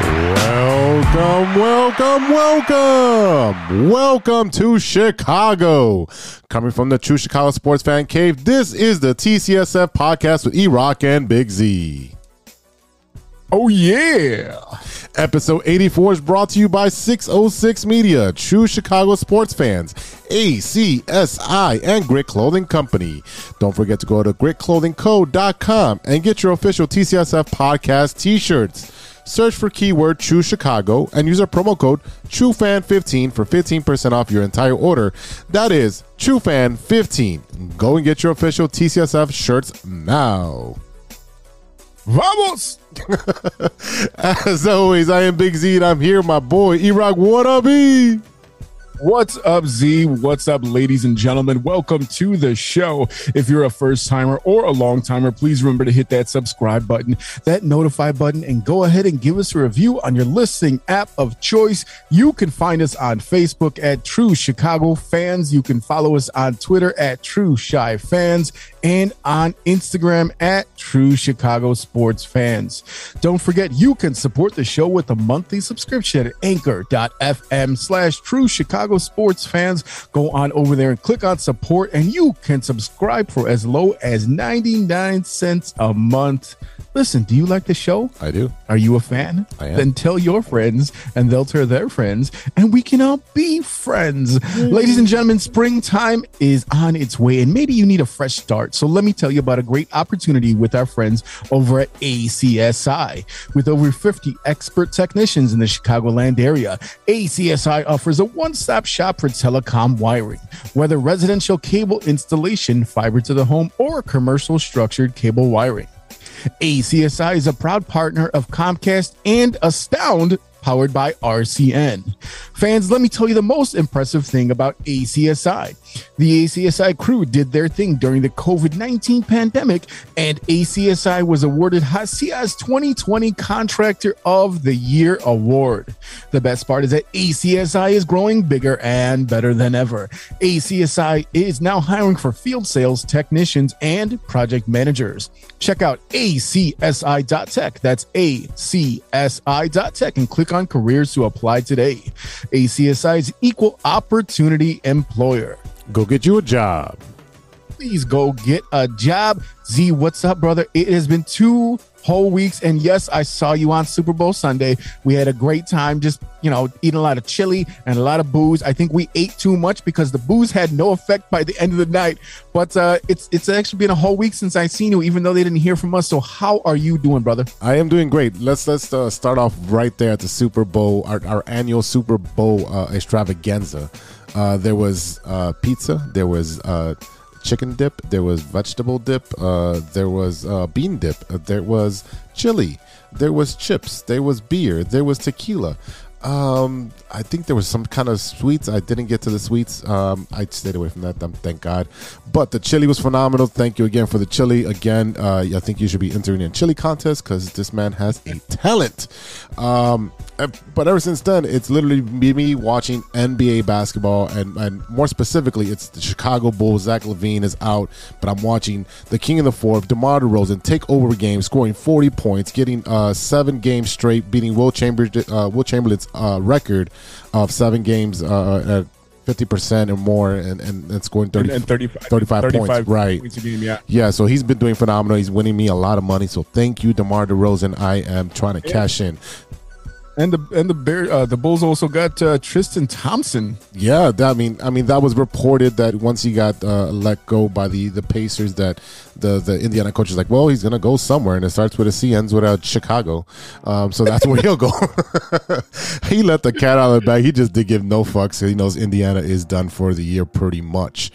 Welcome, welcome, welcome. Welcome to Chicago. Coming from the True Chicago Sports Fan Cave, this is the TCSF podcast with E Rock and Big Z. Oh, yeah. Episode 84 is brought to you by 606 Media, True Chicago Sports Fans, ACSI, and Grit Clothing Company. Don't forget to go to gritclothingco.com and get your official TCSF podcast t shirts. Search for keyword True Chicago and use our promo code TrueFan15 for 15% off your entire order. That is TrueFan15. Go and get your official TCSF shirts now. Vamos! As always, I am Big Z and I'm here, my boy E Rock. What up, E? What's up, Z? What's up, ladies and gentlemen? Welcome to the show. If you're a first timer or a long timer, please remember to hit that subscribe button, that notify button, and go ahead and give us a review on your listening app of choice. You can find us on Facebook at True Chicago Fans. You can follow us on Twitter at True Shy Fans and on Instagram at True Chicago Sports Fans. Don't forget, you can support the show with a monthly subscription at anchor.fm slash True Chicago Sports Fans. Go on over there and click on support, and you can subscribe for as low as 99 cents a month. Listen, do you like the show? I do. Are you a fan? I am. Then tell your friends and they'll tell their friends and we can all be friends. Mm. Ladies and gentlemen, springtime is on its way and maybe you need a fresh start. So let me tell you about a great opportunity with our friends over at ACSI. With over 50 expert technicians in the Chicagoland area, ACSI offers a one-stop shop for telecom wiring, whether residential cable installation, fiber to the home, or commercial structured cable wiring. ACSI is a proud partner of Comcast and Astound, powered by RCN. Fans, let me tell you the most impressive thing about ACSI. The ACSI crew did their thing during the COVID 19 pandemic, and ACSI was awarded HACIA's 2020 Contractor of the Year award. The best part is that ACSI is growing bigger and better than ever. ACSI is now hiring for field sales technicians and project managers. Check out acsi.tech. That's acsi.tech and click on careers to apply today. ACSI is equal opportunity employer. Go get you a job. Please go get a job. Z, what's up, brother? It has been two whole weeks. And yes, I saw you on Super Bowl Sunday. We had a great time just, you know, eating a lot of chili and a lot of booze. I think we ate too much because the booze had no effect by the end of the night. But uh, it's it's actually been a whole week since I seen you, even though they didn't hear from us. So how are you doing, brother? I am doing great. Let's let's uh, start off right there at the Super Bowl, our, our annual Super Bowl uh, extravaganza. Uh, there was uh, pizza. There was uh, chicken dip. There was vegetable dip. Uh, there was uh, bean dip. Uh, there was chili. There was chips. There was beer. There was tequila. Um, I think there was some kind of sweets. I didn't get to the sweets. Um, I stayed away from that. Um, thank God. But the chili was phenomenal. Thank you again for the chili. Again, uh, I think you should be entering in chili contest because this man has a talent. Um, but ever since then, it's literally me watching NBA basketball, and, and more specifically, it's the Chicago Bulls. Zach LaVine is out, but I'm watching the King of the Fourth, DeMar DeRozan, take over game, scoring 40 points, getting uh, seven games straight, beating Will Chambers, uh, Wilt Chamberlain's uh, record of seven games uh, at 50% or more and, and, and scoring 30, And 35, 35, points. Right. points a game, yeah. Yeah, so he's been doing phenomenal. He's winning me a lot of money. So thank you, DeMar DeRozan. I am trying to cash in. And the and the bear uh, the Bulls also got uh, Tristan Thompson. Yeah, that, I mean, I mean, that was reported that once he got uh, let go by the the Pacers, that the the Indiana coach is like, well, he's gonna go somewhere, and it starts with a C, ends with a Chicago. Um, so that's where he'll go. he let the cat out of the bag. He just did give no fucks. He knows Indiana is done for the year pretty much.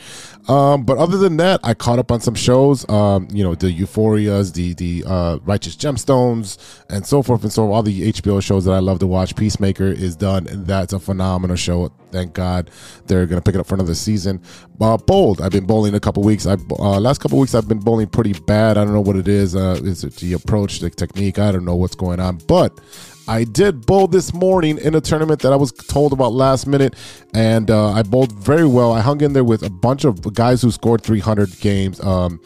Um, but other than that, I caught up on some shows. Um, you know, the Euphorias, the the uh, Righteous Gemstones, and so forth and so on. All the HBO shows that I love love to watch. Peacemaker is done, and that's a phenomenal show. Thank God they're gonna pick it up for another season. Uh, bold. I've been bowling a couple weeks. I uh, last couple weeks I've been bowling pretty bad. I don't know what it is. Uh, is it the approach, the technique? I don't know what's going on, but I did bowl this morning in a tournament that I was told about last minute, and uh, I bowled very well. I hung in there with a bunch of guys who scored 300 games. Um,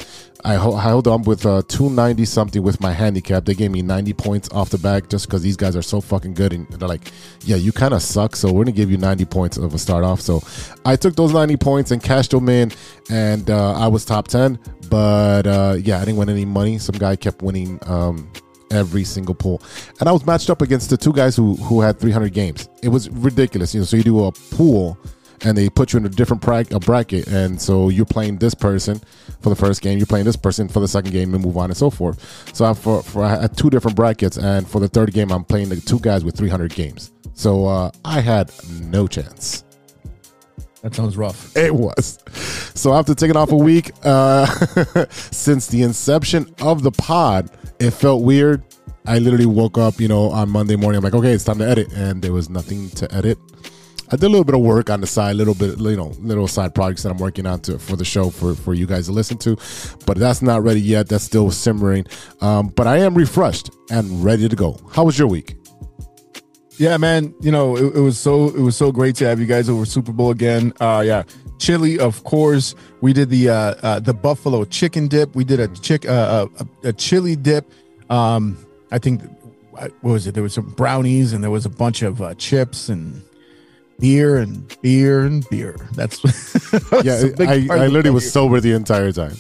I, ho- I held on with uh, 290 something with my handicap. They gave me 90 points off the back just because these guys are so fucking good. And they're like, yeah, you kind of suck, so we're going to give you 90 points of a start off. So I took those 90 points and cashed them in, and uh, I was top 10. But uh, yeah, I didn't win any money. Some guy kept winning. Um, every single pool. And I was matched up against the two guys who who had 300 games. It was ridiculous. You know, so you do a pool and they put you in a different a bracket and so you're playing this person for the first game, you're playing this person for the second game and move on and so forth. So I for, for I had two different brackets and for the third game I'm playing the two guys with 300 games. So uh, I had no chance. That sounds rough. It was. So after taking off a week, uh, since the inception of the pod, it felt weird. I literally woke up, you know, on Monday morning. I'm like, okay, it's time to edit, and there was nothing to edit. I did a little bit of work on the side, a little bit, you know, little side projects that I'm working on to for the show for for you guys to listen to, but that's not ready yet. That's still simmering. Um, but I am refreshed and ready to go. How was your week? Yeah, man. You know, it, it was so it was so great to have you guys over Super Bowl again. Uh, yeah, chili, of course. We did the uh, uh, the buffalo chicken dip. We did a chick uh, a, a chili dip. Um, I think what was it? There was some brownies and there was a bunch of uh, chips and beer and beer and beer. That's yeah. I, I literally was sober the entire time.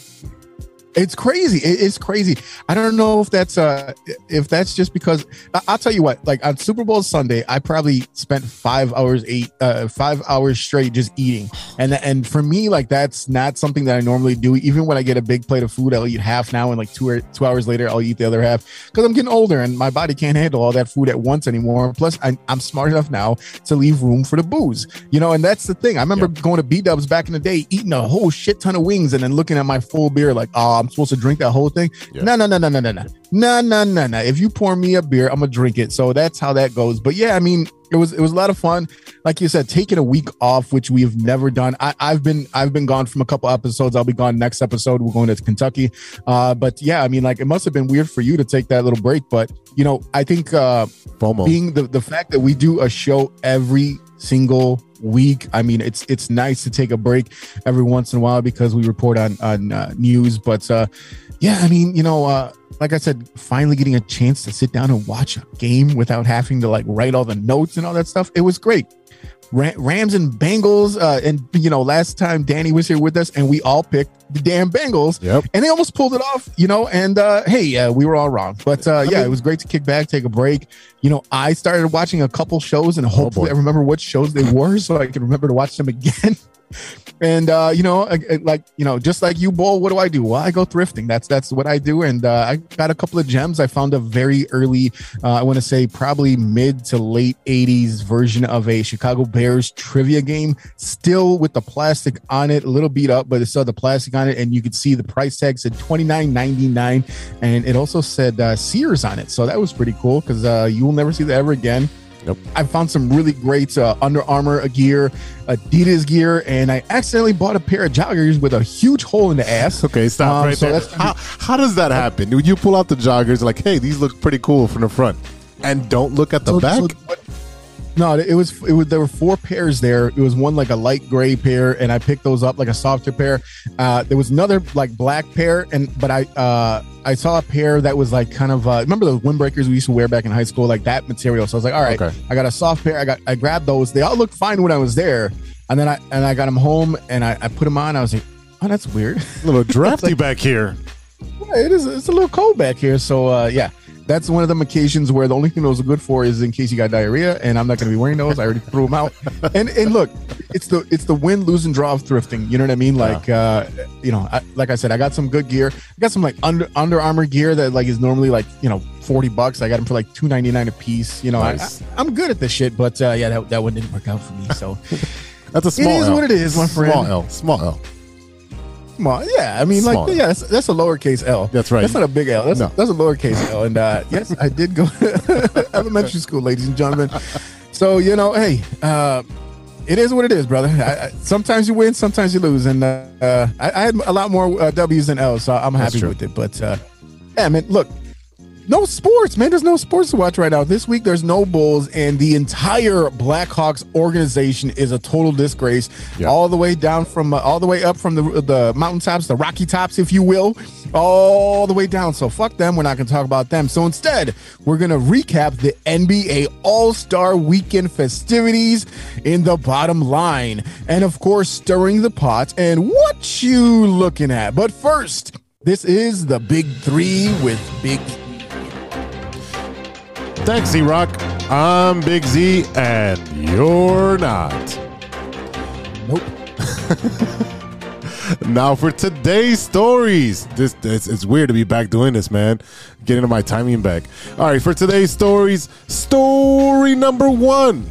It's crazy. It's crazy. I don't know if that's uh if that's just because I'll tell you what. Like on Super Bowl Sunday, I probably spent five hours eight uh five hours straight just eating, and and for me like that's not something that I normally do. Even when I get a big plate of food, I'll eat half now, and like two or two hours later, I'll eat the other half because I'm getting older and my body can't handle all that food at once anymore. Plus, I, am smart enough now to leave room for the booze, you know. And that's the thing. I remember yeah. going to B Dubs back in the day, eating a whole shit ton of wings, and then looking at my full beer like, oh, I'm supposed to drink that whole thing. No, no, no, no, no, no, no, no, no, no, no. If you pour me a beer, I'm gonna drink it. So that's how that goes. But yeah, I mean, it was it was a lot of fun. Like you said, taking a week off, which we have never done. I, have been I've been gone from a couple episodes. I'll be gone next episode. We're going to Kentucky. Uh, but yeah, I mean, like it must have been weird for you to take that little break. But you know, I think uh, FOMO. being the the fact that we do a show every single week. I mean, it's it's nice to take a break every once in a while because we report on on uh, news. But uh, yeah, I mean, you know, uh, like I said, finally getting a chance to sit down and watch a game without having to like write all the notes and all that stuff. It was great. Rams and Bengals. Uh, and you know, last time Danny was here with us, and we all picked the damn Bengals. Yep. And they almost pulled it off, you know. And uh, hey, uh, we were all wrong, but uh, yeah, it was great to kick back, take a break. You know, I started watching a couple shows, and oh, hopefully, oh I remember what shows they were, so I can remember to watch them again. and uh, you know, like you know, just like you, Bull. What do I do? Well, I go thrifting. That's that's what I do, and uh, I got a couple of gems. I found a very early, uh, I want to say probably mid to late '80s version of a Chicago Bears trivia game, still with the plastic on it, a little beat up, but it still had the plastic on it, and you could see the price tag said twenty nine ninety nine, and it also said uh, Sears on it. So that was pretty cool because uh, you will never see that ever again. Yep. I found some really great uh, Under Armour gear, Adidas gear, and I accidentally bought a pair of joggers with a huge hole in the ass. Okay, stop um, right so there. How, how does that happen? You pull out the joggers like, hey, these look pretty cool from the front, and don't look at the so, back. So, no, it was it was there were four pairs there. It was one like a light gray pair, and I picked those up like a softer pair. Uh, there was another like black pair, and but I uh, I saw a pair that was like kind of uh, remember those windbreakers we used to wear back in high school, like that material. So I was like, all right, okay. I got a soft pair. I got I grabbed those. They all looked fine when I was there, and then I and I got them home and I, I put them on. I was like, oh, that's weird. A little drafty like, back here. Yeah, it is. It's a little cold back here. So uh, yeah, that's one of them occasions where the only thing those are good for is in case you got diarrhea, and I'm not going to be wearing those. I already threw them out. And and look, it's the it's the win, lose, and draw of thrifting. You know what I mean? Like, yeah. uh, you know, I, like I said, I got some good gear. I got some like under Under Armour gear that like is normally like you know forty bucks. I got them for like two ninety nine a piece. You know, nice. I, am good at this shit, but uh, yeah, that, that one didn't work out for me. So that's a small. It is L. what it is, my friend. Small L. Small L. Small, yeah. I mean, Small. like, yeah, that's, that's a lowercase L. That's right. That's not a big L. That's No. that's a lowercase L. And uh, yes, I did go elementary school, ladies and gentlemen. So you know, hey, uh, it is what it is, brother. I, I, sometimes you win, sometimes you lose, and uh, uh, I, I had a lot more uh, W's than L's, so I'm happy with it. But uh, yeah, man, look, no sports, man. There's no sports to watch right now. This week, there's no Bulls, and the entire Blackhawks organization is a total disgrace. Yeah. All the way down from, uh, all the way up from the the mountaintops, the Rocky Tops, if you will, all the way down. So fuck them. We're not going to talk about them. So instead, we're going to recap the NBA All Star Weekend festivities in the bottom line, and of course, stirring the pot and what you looking at. But first. This is the Big Three with Big Thanks, Z Rock. I'm Big Z, and you're not. Nope. Now for today's stories. This it's, it's weird to be back doing this, man. Getting my timing back. All right, for today's stories, story number one.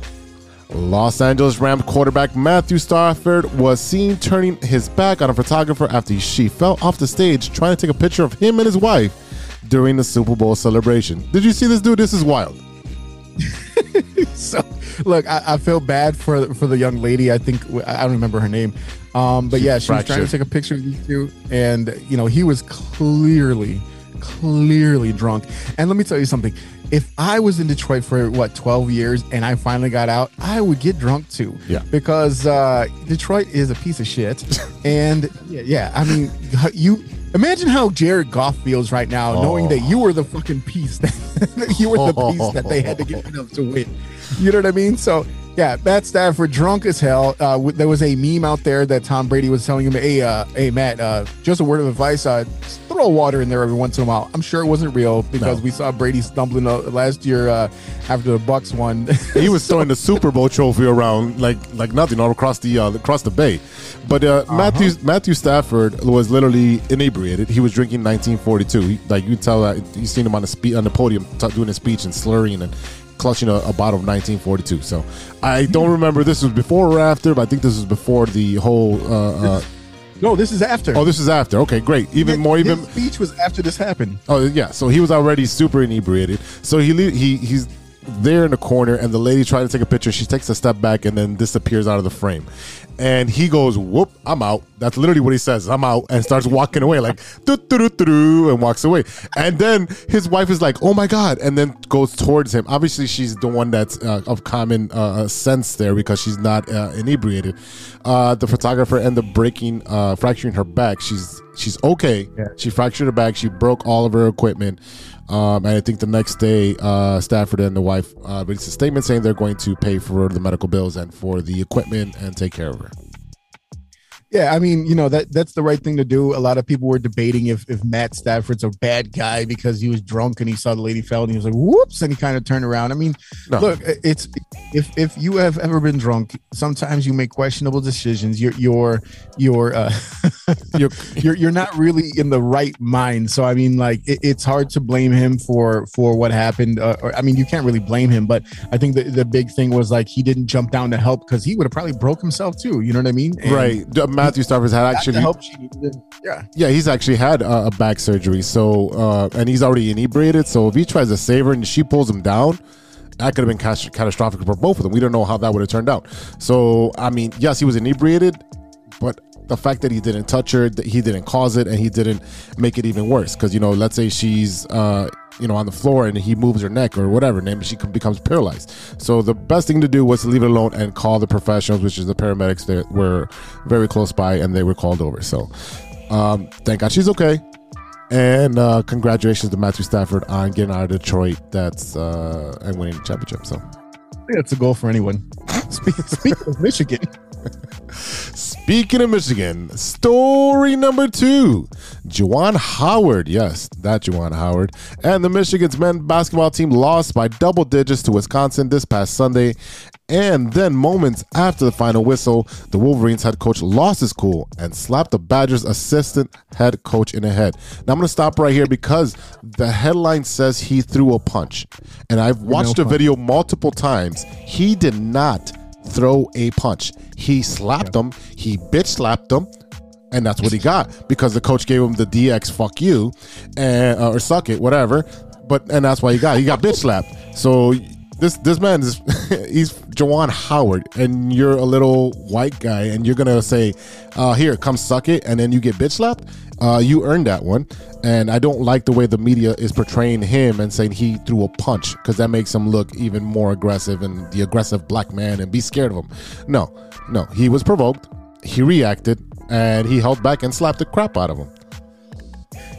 Los Angeles Rams quarterback Matthew Stafford was seen turning his back on a photographer after she fell off the stage trying to take a picture of him and his wife during the Super Bowl celebration. Did you see this dude? This is wild. So, look, I, I feel bad for for the young lady. I think I don't remember her name, um, but She yeah, she was trying to take a picture of these two, and you know he was clearly, clearly drunk. And let me tell you something: if I was in Detroit for what twelve years and I finally got out, I would get drunk too. Yeah. because uh, Detroit is a piece of shit, and yeah, yeah, I mean, you. Imagine how Jared Goff feels right now, knowing Oh. that you were the fucking piece that you were the piece that they had to get rid of to win. You know what I mean? So yeah, Matt Stafford drunk as hell. Uh, there was a meme out there that Tom Brady was telling him, "Hey, uh, hey, Matt, uh, just a word of advice: uh, throw water in there every once in a while." I'm sure it wasn't real because No. we saw Brady stumbling uh, last year uh, after the Bucs won. He was throwing the Super Bowl trophy around like like nothing all across the uh, across the bay. But uh, Matthew Matthew Stafford was literally inebriated. He was drinking 1942. He, like you tell that you seen him on the spe- on the podium t- doing his speech and slurring and clutching a, a bottle of 1942. So I don't remember this was before or after, but I think this was before the whole. Uh, uh, no, this is after. oh, this is after. Okay, great. Even more. His Even speech was after this happened. Oh yeah, so he was already super inebriated. So he he he's there in the corner, and the lady tried to take a picture. She takes a step back and then disappears out of the frame. And he goes, "Whoop, I'm out." That's literally what he says. I'm out, and starts walking away like doo doo doo doo and walks away. And then his wife is like, "Oh my god!" and then goes towards him. Obviously, she's the one that's uh, of common uh, sense there because she's not uh, inebriated. Uh, the photographer ended up breaking, uh, fracturing her back. She's she's okay. Yeah. She fractured her back. She broke all of her equipment. Um, and I think the next day, uh, Stafford and the wife uh, released a statement saying they're going to pay for the medical bills and for the equipment and take care of her. Yeah, I mean, you know that that's the right thing to do. A lot of people were debating if if Matt Stafford's a bad guy because he was drunk and he saw the lady fell and he was like, "Whoops!" and he kind of turned around. I mean, No. look, it's if if you have ever been drunk, sometimes you make questionable decisions. You're you're you're uh, You're- you're you're not really in the right mind. So I mean, like it, it's hard to blame him for for what happened. Uh, or I mean, you can't really blame him, but I think the the big thing was like he didn't jump down to help because he would have probably broke himself too. You know what I mean? And right. Matthew Stafford had actually. Yeah. yeah, he's actually had uh, a back surgery. So, uh, and he's already inebriated. So if he tries to save her and she pulls him down, that could have been catastrophic for both of them. We don't know how that would have turned out. So, I mean, yes, he was inebriated, but the fact that he didn't touch her, that he didn't cause it, and he didn't make it even worse. Because you know, let's say she's uh, you know on the floor and he moves her neck or whatever, and then she becomes paralyzed. So the best thing to do was to leave it alone and call the professionals, which is the paramedics that were very close by, and they were called over. So um, thank God she's okay. And uh, congratulations to Matthew Stafford on getting out of Detroit. That's uh, and winning the championship. So. That's a goal for anyone. Speaking of Michigan, Speaking of Michigan, story number two. Juwan Howard, yes, that Juwan Howard, and the Michigan's men's basketball team lost by double digits to Wisconsin this past Sunday. And then, moments after the final whistle, the Wolverines head coach lost his cool and slapped the Badgers' assistant head coach in the head. Now, I'm going to stop right here because the headline says he threw a punch. And I've watched the punch. video multiple times. He did not throw a punch. He slapped him. He bitch slapped him. and that's what he got because the coach gave him the DX fuck you, and uh, or suck it, whatever. But and that's why he got he got bitch slapped. So this this man is he's Juwan Howard, and you're a little white guy, and you're gonna say, uh, "Here, come suck it," and then you get bitch slapped. Uh, you earned that one, and I don't like the way the media is portraying him and saying he threw a punch because that makes him look even more aggressive and the aggressive black man and be scared of him. No, no, he was provoked, he reacted, and he held back and slapped the crap out of him.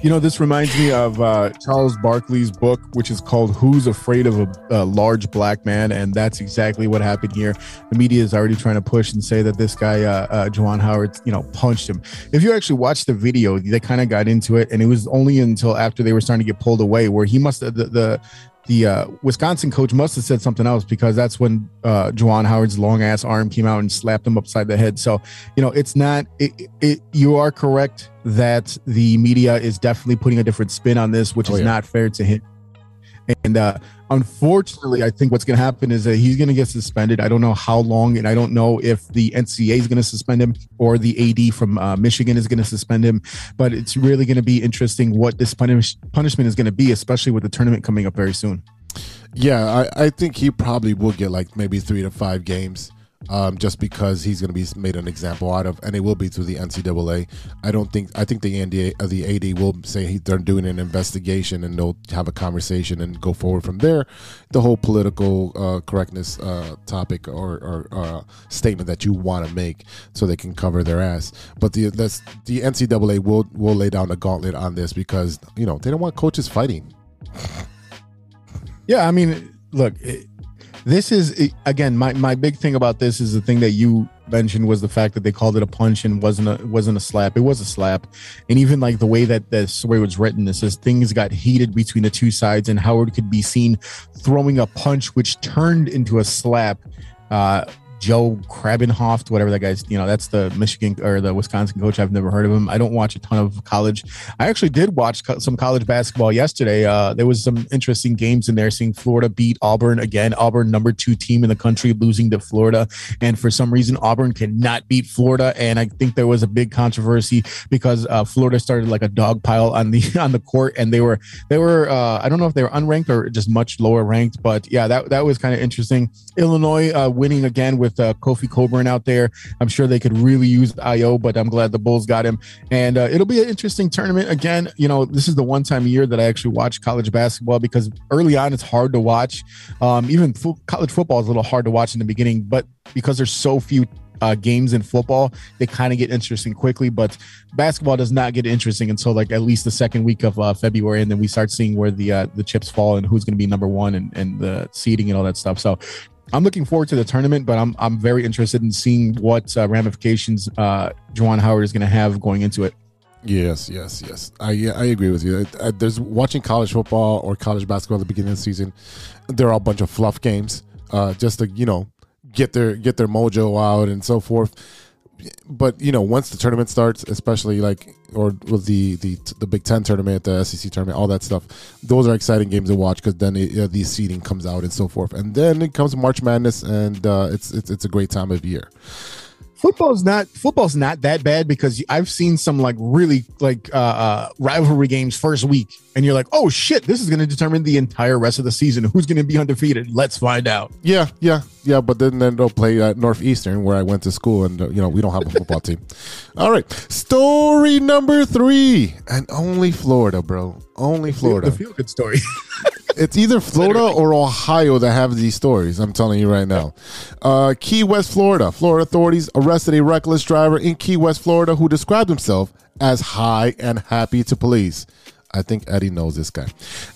You know, this reminds me of uh, Charles Barkley's book, which is called "Who's Afraid of a, a, Large Black Man," and that's exactly what happened here. The media is already trying to push and say that this guy, uh, uh, Juwan Howard, you know, punched him. If you actually watch the video, they kind of got into it, and it was only until after they were starting to get pulled away where he must the, the the uh, Wisconsin coach must have said something else because that's when uh, Juwan Howard's long ass arm came out and slapped him upside the head. So, you know, it's not, it, it, you are correct that the media is definitely putting a different spin on this, which oh, is yeah. not fair to him. And uh, unfortunately, I think what's going to happen is that he's going to get suspended. I don't know how long, and I don't know if the NCAA is going to suspend him or the AD from uh, Michigan is going to suspend him. But it's really going to be interesting what this punish- punishment is going to be, especially with the tournament coming up very soon. Yeah, I, I think he probably will get like maybe three to five games um, just because he's going to be made an example out of, and it will be through the NCAA. I don't think I think the NDA, uh, the AD will say he, they're doing an investigation and they'll have a conversation and go forward from there. The whole political uh, correctness uh, topic or, or uh, statement that you want to make, so they can cover their ass. But the the NCAA will will lay down the gauntlet on this because you know they don't want coaches fighting. Yeah, I mean, look. It, this is again my, my big thing about this is the thing that you mentioned was the fact that they called it a punch and wasn't a wasn't a slap. It was a slap, and even like the way that the story was written, it says things got heated between the two sides, and Howard could be seen throwing a punch which turned into a slap. Uh, Joe Krabbenhoft, whatever that guy's, you know, that's the Michigan or the Wisconsin coach. I've never heard of him. I don't watch a ton of college. I actually did watch co- some college basketball yesterday. Uh, there was some interesting games in there. Seeing Florida beat Auburn again. Auburn, number two team in the country, losing to Florida, and for some reason Auburn cannot beat Florida. And I think there was a big controversy because uh, Florida started like a dog pile on the on the court, and they were they were uh, I don't know if they were unranked or just much lower ranked, but yeah, that that was kind of interesting. Illinois uh, winning again with with uh, Kofi Cockburn out there. I'm sure they could really use Ayo, but I'm glad the Bulls got him. And uh, it'll be an interesting tournament. Again, you know, this is the one time a year that I actually watch college basketball because early on it's hard to watch. Um, even fo- college football is a little hard to watch in the beginning, but because there's so few uh, games in football, they kind of get interesting quickly. But basketball does not get interesting until like at least the second week of uh, February, and then we start seeing where the uh, the chips fall and who's going to be number one and, and the seeding and all that stuff. So I'm looking forward to the tournament, but I'm I'm very interested in seeing what uh, ramifications uh, Juwan Howard is going to have going into it. Yes, yes, yes. I yeah, I agree with you. Uh, there's watching college football or college basketball at the beginning of the season. There are a bunch of fluff games, uh, just to you know get their get their mojo out and so forth but you know, once the tournament starts, especially like or with the the the Big Ten tournament, the SEC tournament, all that stuff, those are exciting games to watch because then it, uh, the seeding comes out and so forth, and then it comes March Madness, and uh, it's it's it's a great time of year football's not football's not that bad because I've seen some like really like uh, uh, rivalry games first week, and you're like, oh shit, this is going to determine the entire rest of the season. Who's going to be undefeated? Let's find out. Yeah, yeah, yeah. But then then they'll play at Northeastern where I went to school, and you know we don't have a football team. All right, story number three, and only Florida, bro. Only Florida. The feel good story. it's either Florida or Ohio that have these stories. I'm telling you right now. Uh, Key West, Florida. Florida authorities arrested a reckless driver in Key West, Florida, who described himself as high and happy to police. I think Eddie knows this guy.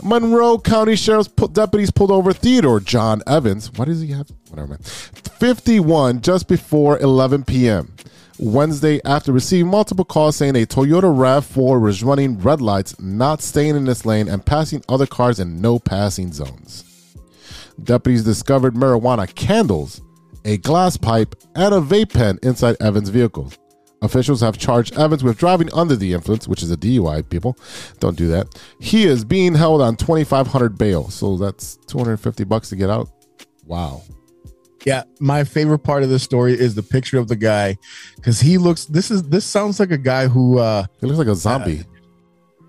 Monroe County Sheriff's deputies pulled over Theodore John Evans. What does he have? Whatever, man. 51 just before 11 p.m. Wednesday after receiving multiple calls saying a Toyota RAV4 was running red lights, not staying in this lane, and passing other cars in no passing zones. Deputies discovered marijuana candles, a glass pipe, and a vape pen inside Evans' vehicle. Officials have charged Evans with driving under the influence, which is a DUI. People don't do that. He is being held on 2,500 bail, so that's 250 bucks to get out. Wow. Yeah, my favorite part of this story is the picture of the guy because he looks. This is this sounds like a guy who. uh He looks like a zombie.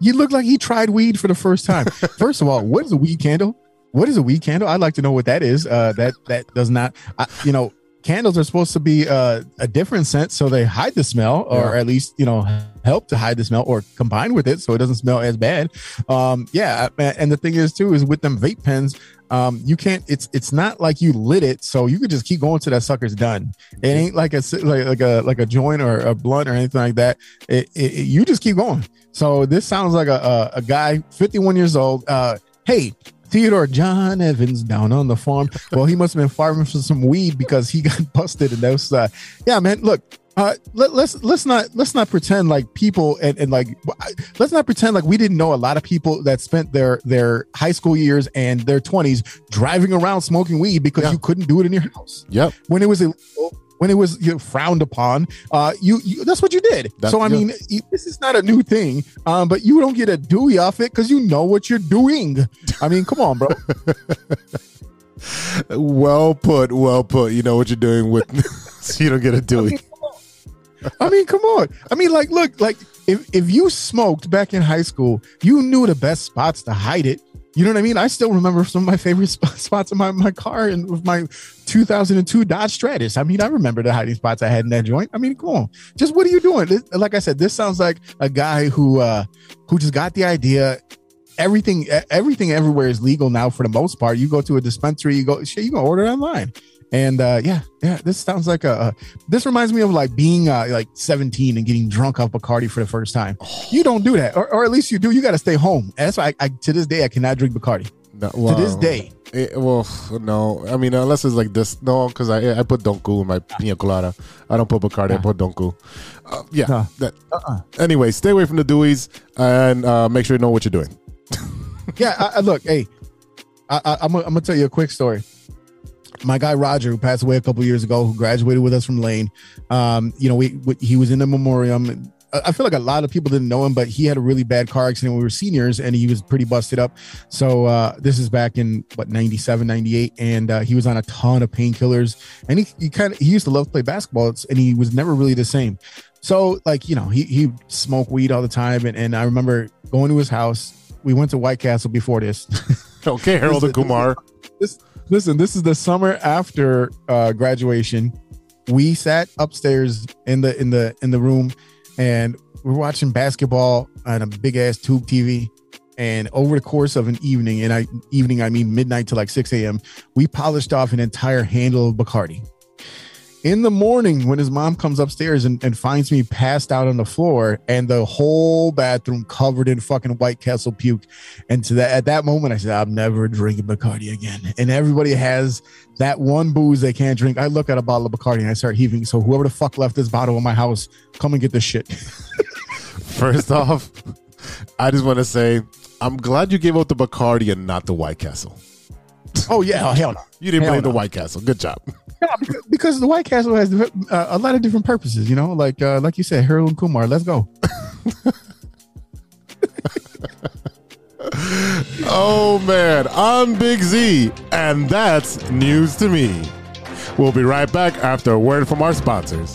He looked like he tried weed for the first time. First of all, what is a weed candle? What is a weed candle? I'd like to know what that is. Uh, that that does not. I, you know, candles are supposed to be uh, a different scent, so they hide the smell, or Yeah. at least you know help to hide the smell, or combine with it so it doesn't smell as bad. Um, yeah, and the thing is too is with them vape pens, um, you can't. It's it's not like you lit it, so you could just keep going till that sucker's done. It ain't like a like, like a like a joint or a blunt or anything like that. It, it, it- you just keep going. So this sounds like a a, a guy, 51 years old. Uh, hey. Theodore John Evans down on the farm. Well, he must have been farming for some weed because he got busted. And that was, uh, yeah, man. Look, uh, let, let's let's not let's not pretend like people and, and like let's not pretend like we didn't know a lot of people that spent their their high school years and their 20s driving around smoking weed because Yeah. you couldn't do it in your house Yep. when it was illegal, when it was you know, frowned upon uh you, you that's what you did That- so i yeah. mean this is not a new thing um but you don't get a dewey off it because you know what you're doing i mean come on bro Well put. Well put. You know what you're doing with. so you don't get a Dewey. I mean, come on. I mean, like, look, like if if you smoked back in high school, you knew the best spots to hide it. You know what I mean? I still remember some of my favorite sp- spots in my, my car and with my 2002 Dodge Stratus. I mean, I remember the hiding spots I had in that joint. I mean, come on. Just what are you doing? This- like I said, this sounds like a guy who uh who just got the idea. Everything everything everywhere is legal now for the most part. You go to a dispensary, you go shit, you can order online. And uh, yeah, yeah, this sounds like a. This reminds me of like being uh, like 17 and getting drunk off Bacardi for the first time. You don't do that, or, or at least you do. You got to stay home. And that's why I, I, to this day I cannot drink Bacardi. No, To this day, eh, well, no. I mean, unless it's like this. No, because I I put Don Q in my pina colada. I don't put Bacardi. I put Don Q. Uh, yeah. No. That, Uh-uh. Anyway, stay away from the Deweys and uh, make sure you know what you're doing. yeah. I, I, look, hey, I, I, I'm I'm gonna tell you a quick story. My guy Roger, who passed away a couple years ago, who graduated with us from Lane, um, you know, we, we he was in the memoriam. I feel like a lot of people didn't know him, but he had a really bad car accident when we were seniors and he was pretty busted up. So uh, this is back in what 97, 98. And uh, he was on a ton of painkillers and he, he kind of, he used to love to play basketball and he was never really the same. So like, you know, he, he smoked weed all the time. And, and I remember going to his house. We went to White Castle before this. Okay, Harold and Kumar. this listen this is the summer after uh graduation. We sat upstairs in the in the in the room and we're watching basketball on a big ass tube tv and over the course of an evening and i evening i mean midnight to like 6 a.m we polished off an entire handle of bacardi in the morning when his mom comes upstairs and, and finds me passed out on the floor and the whole bathroom covered in fucking white castle puke and to that at that moment, I said, I'm never drinking Bacardi again. And everybody has that one booze they can't drink. I look at a bottle of Bacardi and I start heaving. So whoever the fuck left this bottle in my house, come and get this shit. First off, I just want to say I'm glad you gave out the Bacardi and not the White Castle. oh yeah, oh, hell no. You didn't Hell blame the. White Castle. Good job. Because the White Castle has uh, a lot of different purposes. You know, like uh, like you said, Harold and Kumar. Let's go. Oh man, I'm Big Z, and that's news to me. We'll be right back after a word from our sponsors.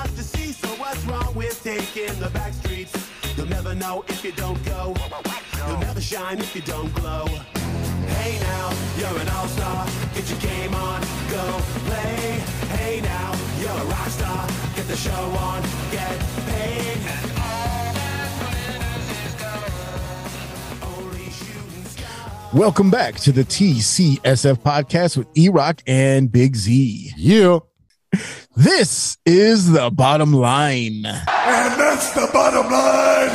Much to do, so see. So what's wrong with taking the back streets? You'll never know if you don't go. You'll never shine if you don't glow. Hey now, you're an all-star. Get your game on, go play. Hey now, you're a rock star. Get the show on, get paid. And all that gold. Only shooting stars. Welcome back to the TCSF podcast with E Rock and Big Z. Yeah. This is the bottom line. And that's the bottom line.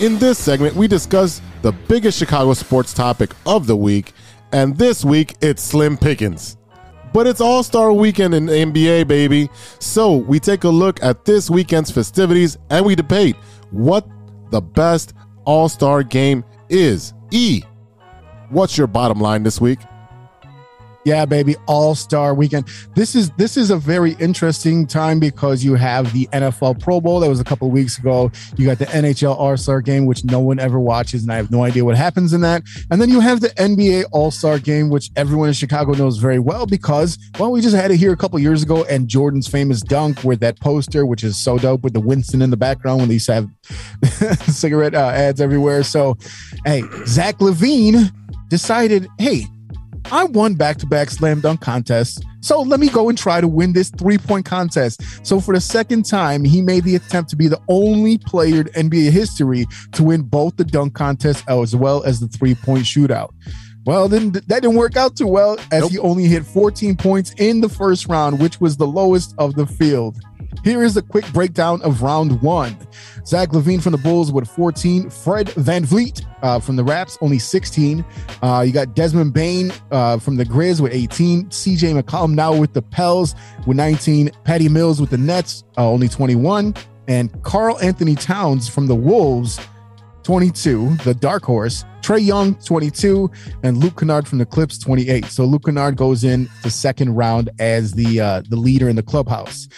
In this segment, we discuss the biggest Chicago sports topic of the week, and this week it's Slim Pickens. But it's All Star Weekend in the NBA, baby. So we take a look at this weekend's festivities and we debate what the best All Star game is. E, what's your bottom line this week? Yeah, baby, All Star Weekend. This is this is a very interesting time because you have the NFL Pro Bowl that was a couple weeks ago. You got the NHL All Star Game, which no one ever watches, and I have no idea what happens in that. And then you have the NBA All Star Game, which everyone in Chicago knows very well because well, we just had it here a couple years ago, and Jordan's famous dunk with that poster, which is so dope with the Winston in the background when they used to have cigarette uh, ads everywhere. So, hey, Zach LaVine decided, hey. I won back to back slam dunk contests. So let me go and try to win this three point contest. So for the second time, he made the attempt to be the only player in NBA history to win both the dunk contest as well as the three point shootout. Well, then that didn't work out too well as Nope. he only hit 14 points in the first round, which was the lowest of the field. Here is a quick breakdown of round one. Zach LaVine from the Bulls with 14. Fred VanVleet uh, from the Raps, only 16. Uh, you got Desmond Bane uh, from the Grizz with 18. CJ McCollum now with the Pels with 19. Patty Mills with the Nets, uh, only 21. And Karl-Anthony Towns from the Wolves, 22, the dark horse. Trae Young, 22, and Luke Kennard from the Clips, 28. So Luke Kennard goes in the second round as the uh, the leader in the clubhouse.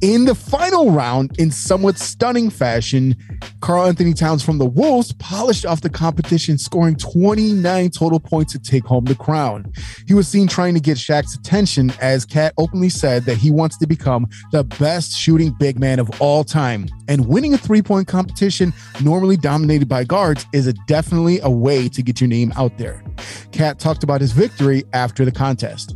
In the final round, in somewhat stunning fashion, Karl-Anthony Towns from the Wolves polished off the competition, scoring 29 total points to take home the crown. He was seen trying to get Shaq's attention as KAT openly said that he wants to become the best shooting big man of all time. And winning a three point competition normally dominated by guards is a definitely a way to get your name out there. KAT talked about his victory after the contest.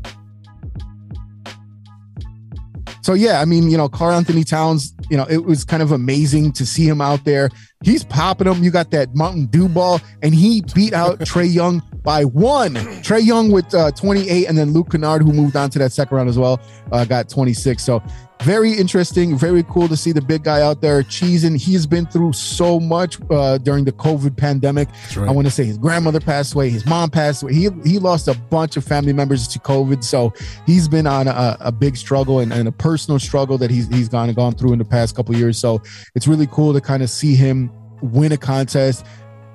So yeah, I mean, you know, Karl-Anthony Towns, you know, it was kind of amazing to see him out there. He's popping them. You got that Mountain Dew ball, and he beat out Trae Young by one. Trae Young with uh, 28, and then Luke Kennard, who moved on to that second round as well, uh, got 26. So very interesting, very cool to see the big guy out there cheesing. He's been through so much uh, during the COVID pandemic. right. I want to say his grandmother passed away, his mom passed away. He he lost a bunch of family members to COVID, so he's been on a, a big struggle and, and a personal struggle that he's he's gone gone through in the past couple of years. So it's really cool to kind of see him win a contest.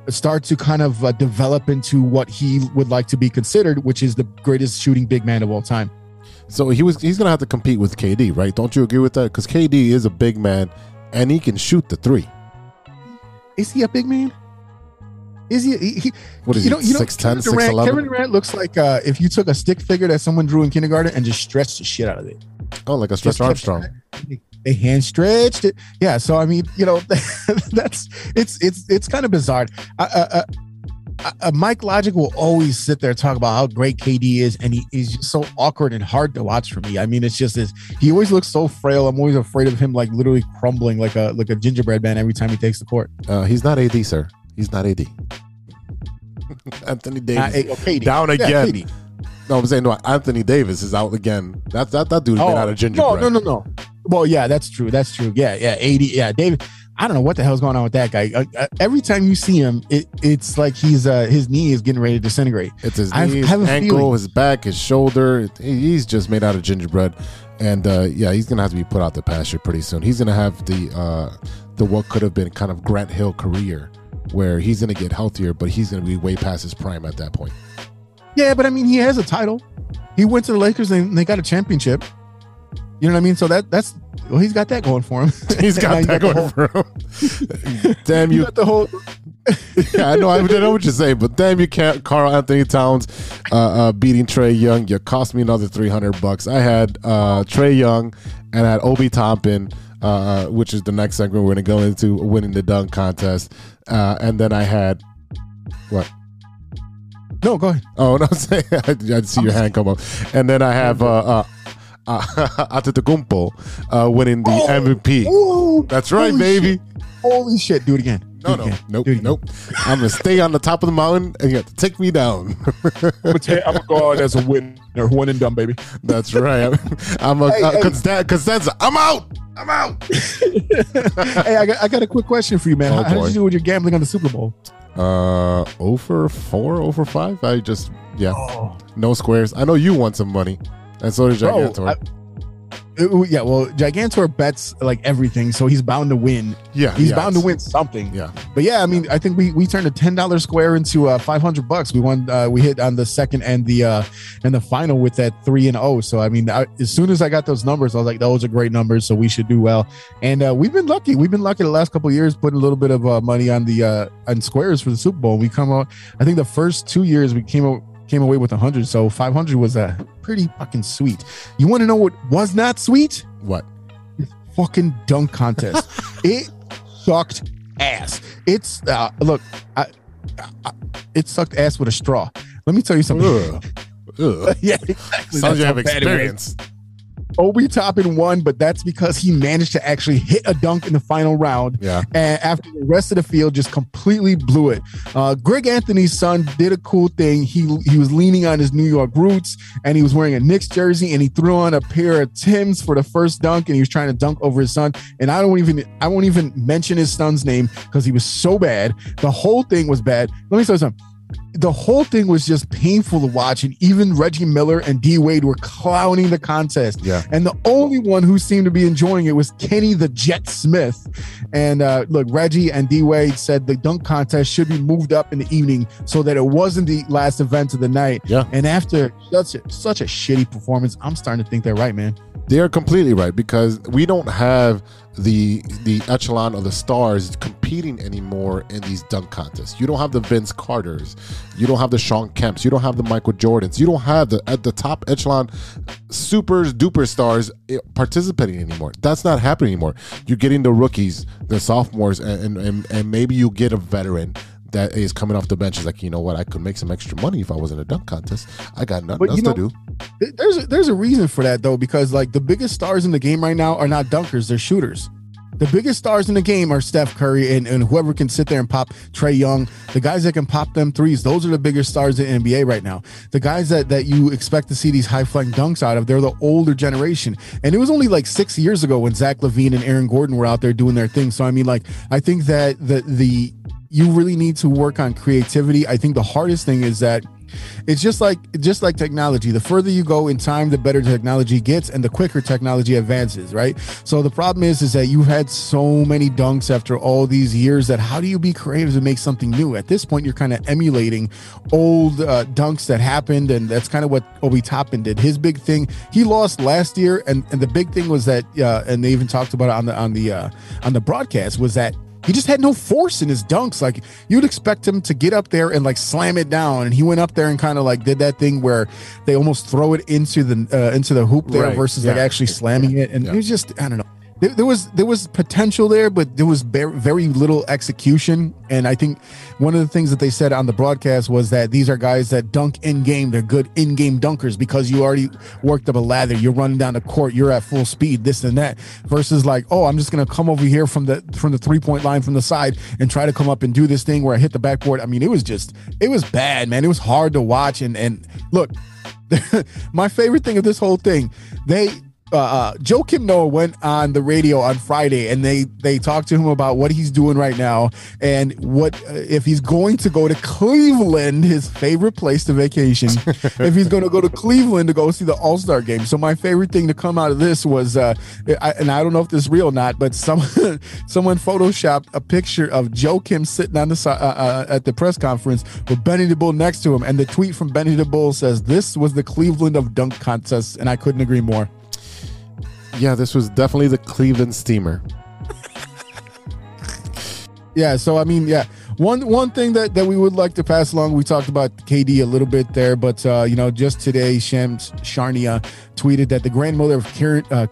Start to kind of uh, develop into what he would like to be considered, which is the greatest shooting big man of all time. So he was he's gonna have to compete with KD, right? Don't you agree with that? Because KD is a big man and he can shoot the three. Is he a big man? Is he? he, he What is you he? know, you know, 6'10", Kevin Durant, 6'11"? Kevin Durant looks like uh, if you took a stick figure that someone drew in kindergarten and just stretched the shit out of it. Oh, like a Just Stretch kept- Armstrong. They hand stretched it. Yeah. So I mean, you know, that's it's it's it's kind of bizarre. Uh, uh, uh, uh, Mike Logic will always sit there and talk about how great KD is, and he is so awkward and hard to watch for me. I mean, it's just this. He always looks so frail. I'm always afraid of him, like literally crumbling like a like a gingerbread man every time he takes the court. Uh, he's not AD, sir. He's not AD. Anthony Davis eh, oh, KD. down Yeah, again. KD. No, I'm saying no. Anthony Davis is out again. That that that dude's made out of gingerbread. Oh, No, no, no, no. Well, yeah, that's true. That's true. Yeah, yeah. 80. Yeah, David. I don't know what the hell's going on with that guy. Uh, uh, every time you see him, it, it's like he's uh, his knee is getting ready to disintegrate. It's his knee, his ankle, feeling- his back, his shoulder. He's just made out of gingerbread, and uh, yeah, he's gonna have to be put out the pasture pretty soon. He's gonna have the uh, the what could have been kind of Grant Hill career, where he's gonna get healthier, but he's gonna be way past his prime at that point. Yeah, but I mean, he has a title. He went to the Lakers and they got a championship. You know what I mean? So that that's well, he's got that going for him. He's got that the going whole- for him. Damn you you! the whole yeah, I know. I know what you're saying, but damn, you can't. Karl-Anthony Towns uh, uh, beating Trae Young. You cost me another three hundred bucks. I had uh, Trae Young and I had Obi Toppin, uh, which is the next segment we're going to go into, winning the dunk contest, uh, and then I had what? No, go ahead. Oh no, I'm saying I, I see your hand come up, and then I have uh, uh, Antetokounmpo uh, winning the MVP. Ooh, That's right, holy baby. shit. Holy shit! Do it again. No, no, nope, Do it again. nope. I'm gonna stay on the top of the mountain, and you have to take me down. I'm gonna, I'm go out as a winner, one and done, baby. That's right. I'm a Hey, uh, hey. Costanza. I'm out. I'm out. hey, I got, I got a quick question for you, man. Oh, how, how did you do with your gambling on the Super Bowl? Uh, over four, over five. I just yeah, Oh, no squares. I know you want some money, and so did Bro, Gigantor. I- yeah, well, Gigantor bets like everything, so he's bound to win. yeah, He's yeah, bound to win something. Yeah, But yeah, I mean, I think we we turned a ten dollar square into uh, five hundred bucks. We won. Uh, we hit on the second and the uh, and the final with that three and oh. So I mean, I, as soon as I got those numbers, I was like, those are great numbers. So we should do well. And uh, we've been lucky. We've been lucky the last couple of years, putting a little bit of uh, money on the uh, on squares for the Super Bowl. We come out. I think the first two years we came out came away with hundred. So five hundred was uh, pretty fucking sweet. You want to know what was not sweet? what? fucking dunk contest. it sucked ass. It's uh, look, I, I, it sucked ass with a straw. Let me tell you something. Ugh. Ugh. yeah, exactly. Sounds you have how bad it was. experience. Obi Toppin won, but that's because he managed to actually hit a dunk in the final round. Yeah. And after the rest of the field just completely blew it. Uh, Greg Anthony's son did a cool thing. He he was leaning on his New York roots, and he was wearing a Knicks jersey, and he threw on a pair of Tims for the first dunk, and he was trying to dunk over his son. And I don't even I won't even mention his son's name because he was so bad. The whole thing was bad. Let me tell you something the whole thing was just painful to watch, and even Reggie Miller and D Wade were clowning the contest. Yeah. And the only one who seemed to be enjoying it was Kenny the Jet Smith. And uh, look, Reggie and D Wade said the dunk contest should be moved up in the evening so that it wasn't the last event of the night. Yeah. And after such a, such a shitty performance, I'm starting to think they're right, man. They are completely right because we don't have the the echelon of the stars competing anymore in these dunk contests. You don't have the Vince Carters, you don't have the Sean Kemps, you don't have the Michael Jordans, you don't have the at the top echelon supers duper stars eh, participating anymore. That's not happening anymore. You're getting the rookies, the sophomores, and, and, and maybe you get a veteran. That is coming off the bench is like, you know what? I could make some extra money if I was in a dunk contest. I got nothing But else you to do. There's a, there's a reason for that though, because like the biggest stars in the game right now are not dunkers, they're shooters. The biggest stars in the game are Steph Curry and, and whoever can sit there and pop Trae Young. The guys that can pop them threes, those are the biggest stars in NBA right now. The guys that that you expect to see these high flying dunks out of, they're the older generation. And it was only like six years ago when Zach LaVine and Aaron Gordon were out there doing their thing. So I mean, like I think that the the you really need to work on creativity. I think the hardest thing is that it's just like just like technology. The further you go in time the better technology gets and the quicker technology advances right? So the problem is is that you've had so many dunks after all these years that how do you be creative to make something new? At this point you're kind of emulating old uh, dunks that happened and that's kind of what obi toppin did. His big thing he lost last year and and the big thing was that uh, and they even talked about it on the on the uh, on the broadcast was that he just had no force in his dunks. Like you'd expect him to get up there and like slam it down, and he went up there and kind of like did that thing where they almost throw it into the uh, into the hoop there Right, versus like actually slamming it. And Yeah. it was just I don't know. There, there was there was potential there, but there was very, very little execution. And I think one of the things that they said on the broadcast was that these are guys that dunk in game. They're good in game dunkers because you already worked up a lather. You're running down the court. You're at full speed. This and that. Versus like, oh, I'm just gonna come over here from the from the three point line from the side and try to come up and do this thing where I hit the backboard. I mean, it was just it was bad, man. It was hard to watch. And and look, my favorite thing of this whole thing, they uh, uh, Joakim Noah went on the radio on Friday, and they they talked to him about what he's doing right now, and what uh, if he's going to go to Cleveland, his favorite place to vacation. if he's going to go to Cleveland to go see the All Star game. So my favorite thing to come out of this was, uh, I, and I don't know if this is real or not, but someone someone photoshopped a picture of Joe Kim sitting on the uh, uh, at the press conference with Benny the Bull next to him, and the tweet from Benny the Bull says, "This was the Cleveland of dunk contests," and I couldn't agree more. Yeah, this was definitely the Cleveland Steamer. Yeah, so I mean, yeah, one one thing that, that we would like to pass along, we talked about KD a little bit there, but uh, you know, just today, Shams Charania tweeted that the grandmother of Karen, uh,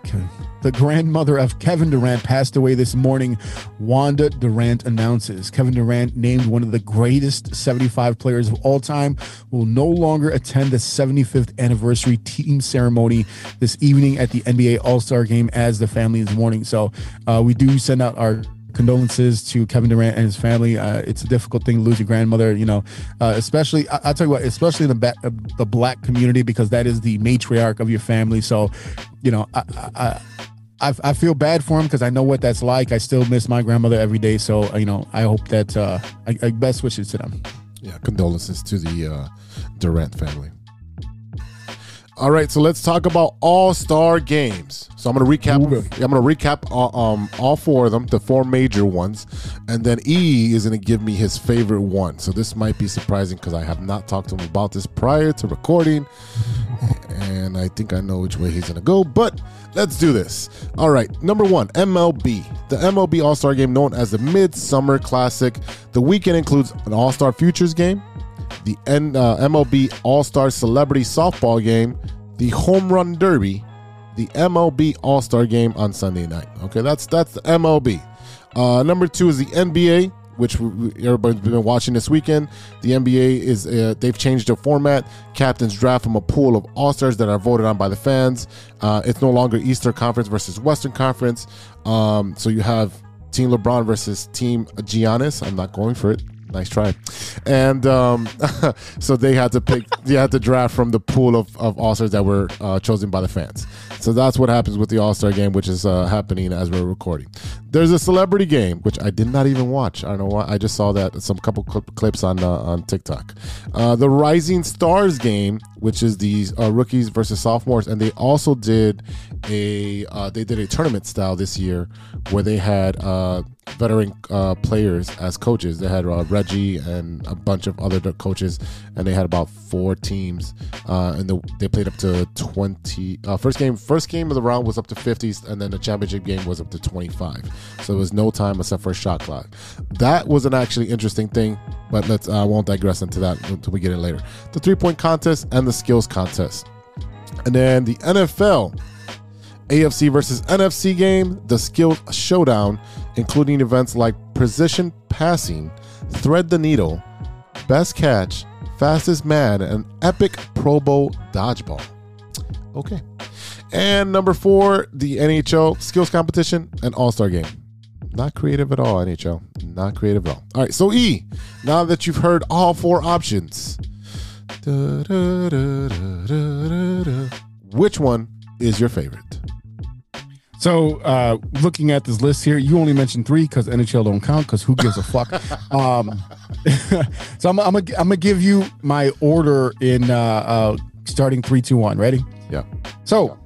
the grandmother of Kevin Durant passed away this morning. Wanda Durant announces Kevin Durant, named one of the greatest 75 players of all time, will no longer attend the 75th anniversary team ceremony this evening at the NBA All Star Game as the family is mourning. So uh, we do send out our condolences to Kevin Durant and his family. Uh, it's a difficult thing to lose your grandmother, you know, uh, especially I, will tell you what, especially in the ba- uh, the black community because that is the matriarch of your family. So, you know, I I, I, I feel bad for him because I know what that's like. I still miss my grandmother every day. So, you know, I hope that uh, I, I best wishes to them. Yeah, condolences to the uh, Durant family. All right, so let's talk about All Star games. So I'm gonna recap. I'm gonna recap all, um, all four of them, the four major ones, and then E is gonna give me his favorite one. So this might be surprising because I have not talked to him about this prior to recording, and I think I know which way he's gonna go. But let's do this. All right, number one, MLB. The MLB All Star Game, known as the Midsummer Classic. The weekend includes an All Star Futures game, the N, uh, MLB All Star Celebrity Softball Game, the Home Run Derby, the MLB All Star Game on Sunday night. Okay, that's that's the MLB. Uh, number two is the NBA, which everybody's been watching this weekend. The NBA is uh, they've changed their format. Captains draft from a pool of All Stars that are voted on by the fans. Uh, it's no longer Eastern Conference versus Western Conference. Um, so you have Team LeBron versus Team Giannis. I'm not going for it. Nice try. And um, so they had to pick, they had to draft from the pool of, of All Stars that were uh, chosen by the fans. So that's what happens with the All Star game, which is uh, happening as we're recording. There's a celebrity game, which I did not even watch. I don't know why. I just saw that some couple clips on uh, on TikTok. Uh, the Rising Stars game, which is these uh, rookies versus sophomores, and they also did a uh, they did a tournament style this year where they had veteran uh, players as coaches. They had uh, Reggie and a bunch of other coaches, and they had about four teams. Uh, and the, they played up to twenty. Uh, first game, first game of the round was up to 50s, and then the championship game was up to twenty-five. So it was no time except for a shot clock. That was an actually interesting thing, but let's I won't digress into that until we get in later. The three-point contest and the skills contest, and then the NFL. AFC versus NFC game, the skill showdown, including events like precision passing, thread the needle, best catch, fastest man, and epic Pro Bowl dodgeball. Okay. And number four, the NHL skills competition and All Star game. Not creative at all, NHL. Not creative at all. All right, so E, now that you've heard all four options, which one is your favorite? So, uh, looking at this list here, you only mentioned three because NHL don't count because who gives a fuck? um, so I'm, I'm gonna I'm gonna give you my order in uh, uh, starting three, two, one. Ready? Yeah. So,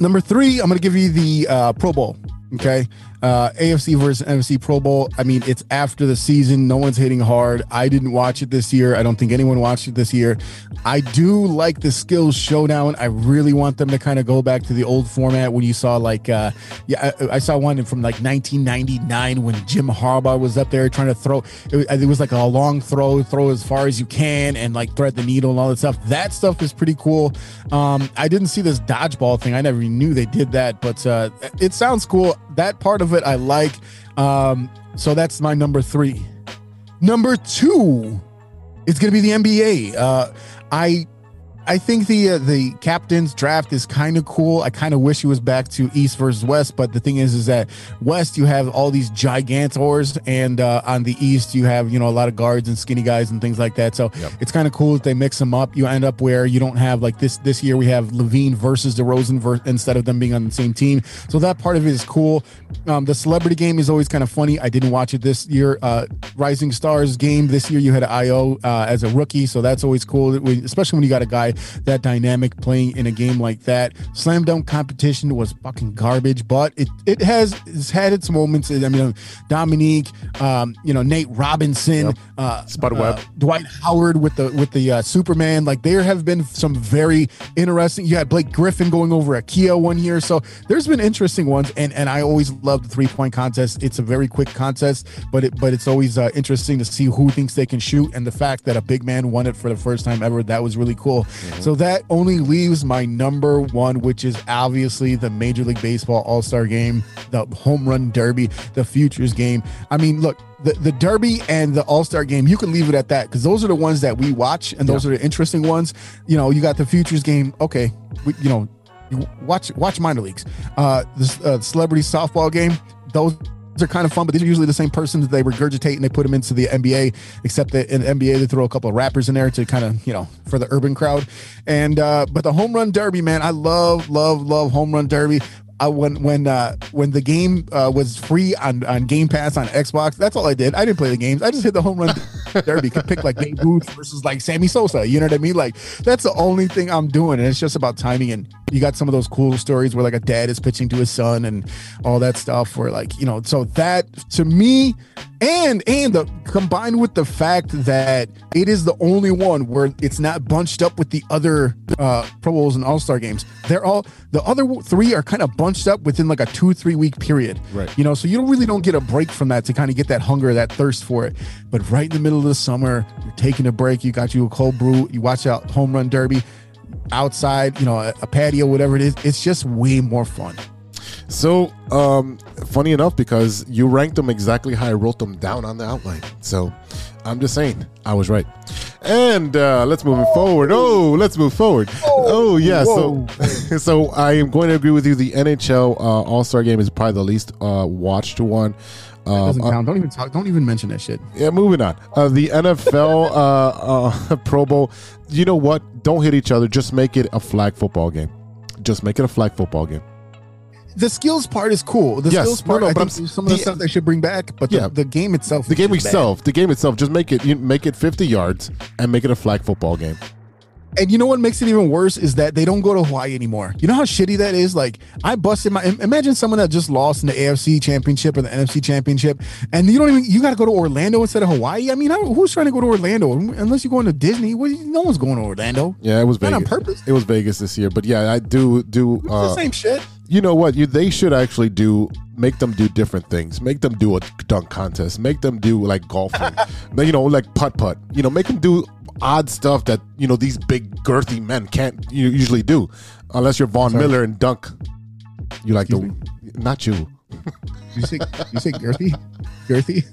number three, I'm gonna give you the uh, Pro Bowl. Okay. Uh, AFC versus NFC Pro Bowl. I mean, it's after the season. No one's hitting hard. I didn't watch it this year. I don't think anyone watched it this year. I do like the skills showdown. I really want them to kind of go back to the old format when you saw like, uh, yeah, I, I saw one from like 1999 when Jim Harbaugh was up there trying to throw. It, it was like a long throw, throw as far as you can, and like thread the needle and all that stuff. That stuff is pretty cool. Um, I didn't see this dodgeball thing. I never knew they did that, but uh, it sounds cool. That part of it I like. Um, so that's my number three. Number two, it's going to be the NBA. Uh, I I think the uh, the captain's draft is kind of cool. I kind of wish it was back to East versus West, but the thing is, is that West you have all these gigantors, and uh, on the East you have you know a lot of guards and skinny guys and things like that. So yep. it's kind of cool that they mix them up. You end up where you don't have like this this year we have LaVine versus DeRozan ver- instead of them being on the same team. So that part of it is cool. Um, the celebrity game is always kind of funny. I didn't watch it this year. Uh, Rising Stars game this year you had Ayo uh, as a rookie, so that's always cool, especially when you got a guy that dynamic playing in a game like that. Slam dunk competition was fucking garbage, but it it has it's had its moments. I mean, Dominique, um, you know, Nate Robinson, Yep. uh, Spud uh, Dwight Howard with the with the uh, Superman. Like there have been some very interesting. You had Blake Griffin going over at Kia one year, so there's been interesting ones. And and I always love the three point contest. It's a very quick contest, but it but it's always uh, interesting to see who thinks they can shoot. And the fact that a big man won it for the first time ever, that was really cool. So that only leaves my number one, which is obviously the Major League Baseball All Star Game, the Home Run Derby, the Futures Game. I mean, look, the, the Derby and the All Star Game, you can leave it at that because those are the ones that we watch and those are the interesting ones. You know, you got the Futures Game. Okay, we, you know, watch watch minor leagues. Uh, the uh, celebrity softball game. Those are kind of fun, but these are usually the same persons that they regurgitate and they put them into the NBA. Except that in the NBA they throw a couple of rappers in there to kind of you know for the urban crowd. And uh, but the home run derby, man, I love love love home run derby. I, when when uh, when the game uh, was free on, on Game Pass on Xbox, that's all I did. I didn't play the games. I just hit the home run derby. Could pick like Babe Ruth versus like Sammy Sosa. You know what I mean? Like that's the only thing I'm doing, and it's just about timing. And you got some of those cool stories where like a dad is pitching to his son and all that stuff. Where like you know, so that to me, and and the combined with the fact that it is the only one where it's not bunched up with the other uh, Pro Bowls and All Star games. They're all the other three are kind of bunched up within like a two three week period. Right. You know, so you don't really don't get a break from that to kind of get that hunger, that thirst for it. But right in the middle of the summer, you're taking a break. You got you a cold brew. You watch out home run derby outside. You know, a, a patio, whatever it is. It's just way more fun. So, um, funny enough, because you ranked them exactly how I wrote them down on the outline. So, I'm just saying, I was right. And uh, let's move it forward. Oh, let's move forward. Oh, yeah. So, so I am going to agree with you. The NHL uh, All Star Game is probably the least uh, watched one. Um, Doesn't uh, count. Don't even talk. Don't even mention that shit. yeah, moving on. Uh, the NFL uh, uh, Pro Bowl. You know what? Don't hit each other. Just make it a flag football game. Just make it a flag football game. The skills part is cool. The Yes, skills part, no, I but think some of the the- stuff they should bring back. But Yeah. the, the game itself, The game just bad. itself, the game itself, just make it you make it 50 yards and make it a flag football game. And you know what makes it even worse is that they don't go to Hawaii anymore. You know how shitty that is? Like I busted my imagine someone that just lost in the AFC championship or the NFC championship and you don't even you got to go to Orlando instead of Hawaii. I mean, who's trying to go to Orlando unless you're going to Disney? What, no one's going to Orlando. Yeah, it was Not Vegas. on purpose. It was Vegas this year, but yeah, I do do. It's Uh, the same shit. You know what? You they should actually do make them do different things. Make them do a dunk contest. Make them do like golfing. you know, like putt putt. You know, make them do odd stuff that you know these big girthy men can't you usually do, unless you're Von Miller and dunk. You like Excuse the not you. You say you say girthy, girthy.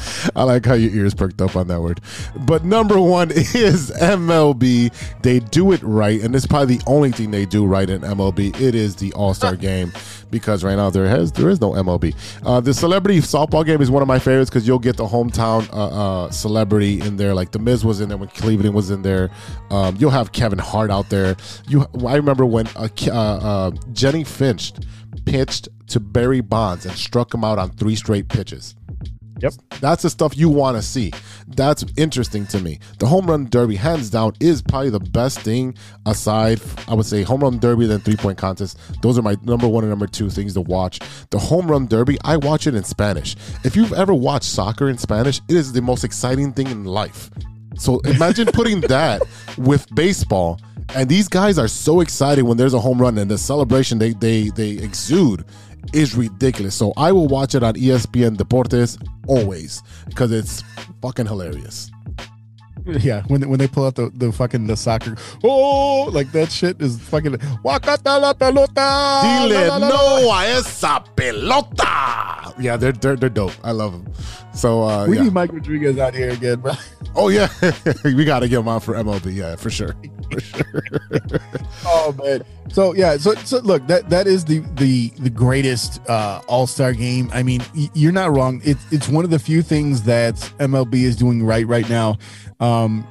I like how your ears perked up on that word. But number one is MLB. They do it right, and it's probably the only thing they do right in MLB. It is the All Star Game because right now there has there is no MLB. Uh, the celebrity softball game is one of my favorites because you'll get the hometown uh, uh, celebrity in there. Like the Miz was in there when Cleveland was in there. Um, you'll have Kevin Hart out there. You, I remember when uh, uh, uh, Jennie Finch pitched to Barry Bonds and struck him out on three straight pitches. Yep. That's the stuff you want to see. That's interesting to me. The home run derby, hands down, is probably the best thing aside, I would say, home run derby, then three point contest. Those are my number one and number two things to watch. The home run derby, I watch it in Spanish. If you've ever watched soccer in Spanish, it is the most exciting thing in life. So imagine putting that with baseball. And these guys are so excited when there's a home run and the celebration they they they exude is ridiculous. So I will watch it on ESPN Deportes always because it's fucking hilarious. Yeah, when when they pull out the, the fucking the soccer, oh, like that shit is fucking. Wakata la pelota. Dile la, la, la, la. no a esa pelota. Yeah, they're they're, they're dope. I love them. So uh, We yeah. need Mike Rodriguez out here again, bro. Oh yeah, we got to get him on for MLB. Yeah, for sure. Oh man. So yeah. So so look, that that is the the the greatest uh, All Star game. I mean, you're not wrong. It's it's one of the few things that MLB is doing right right now. Um,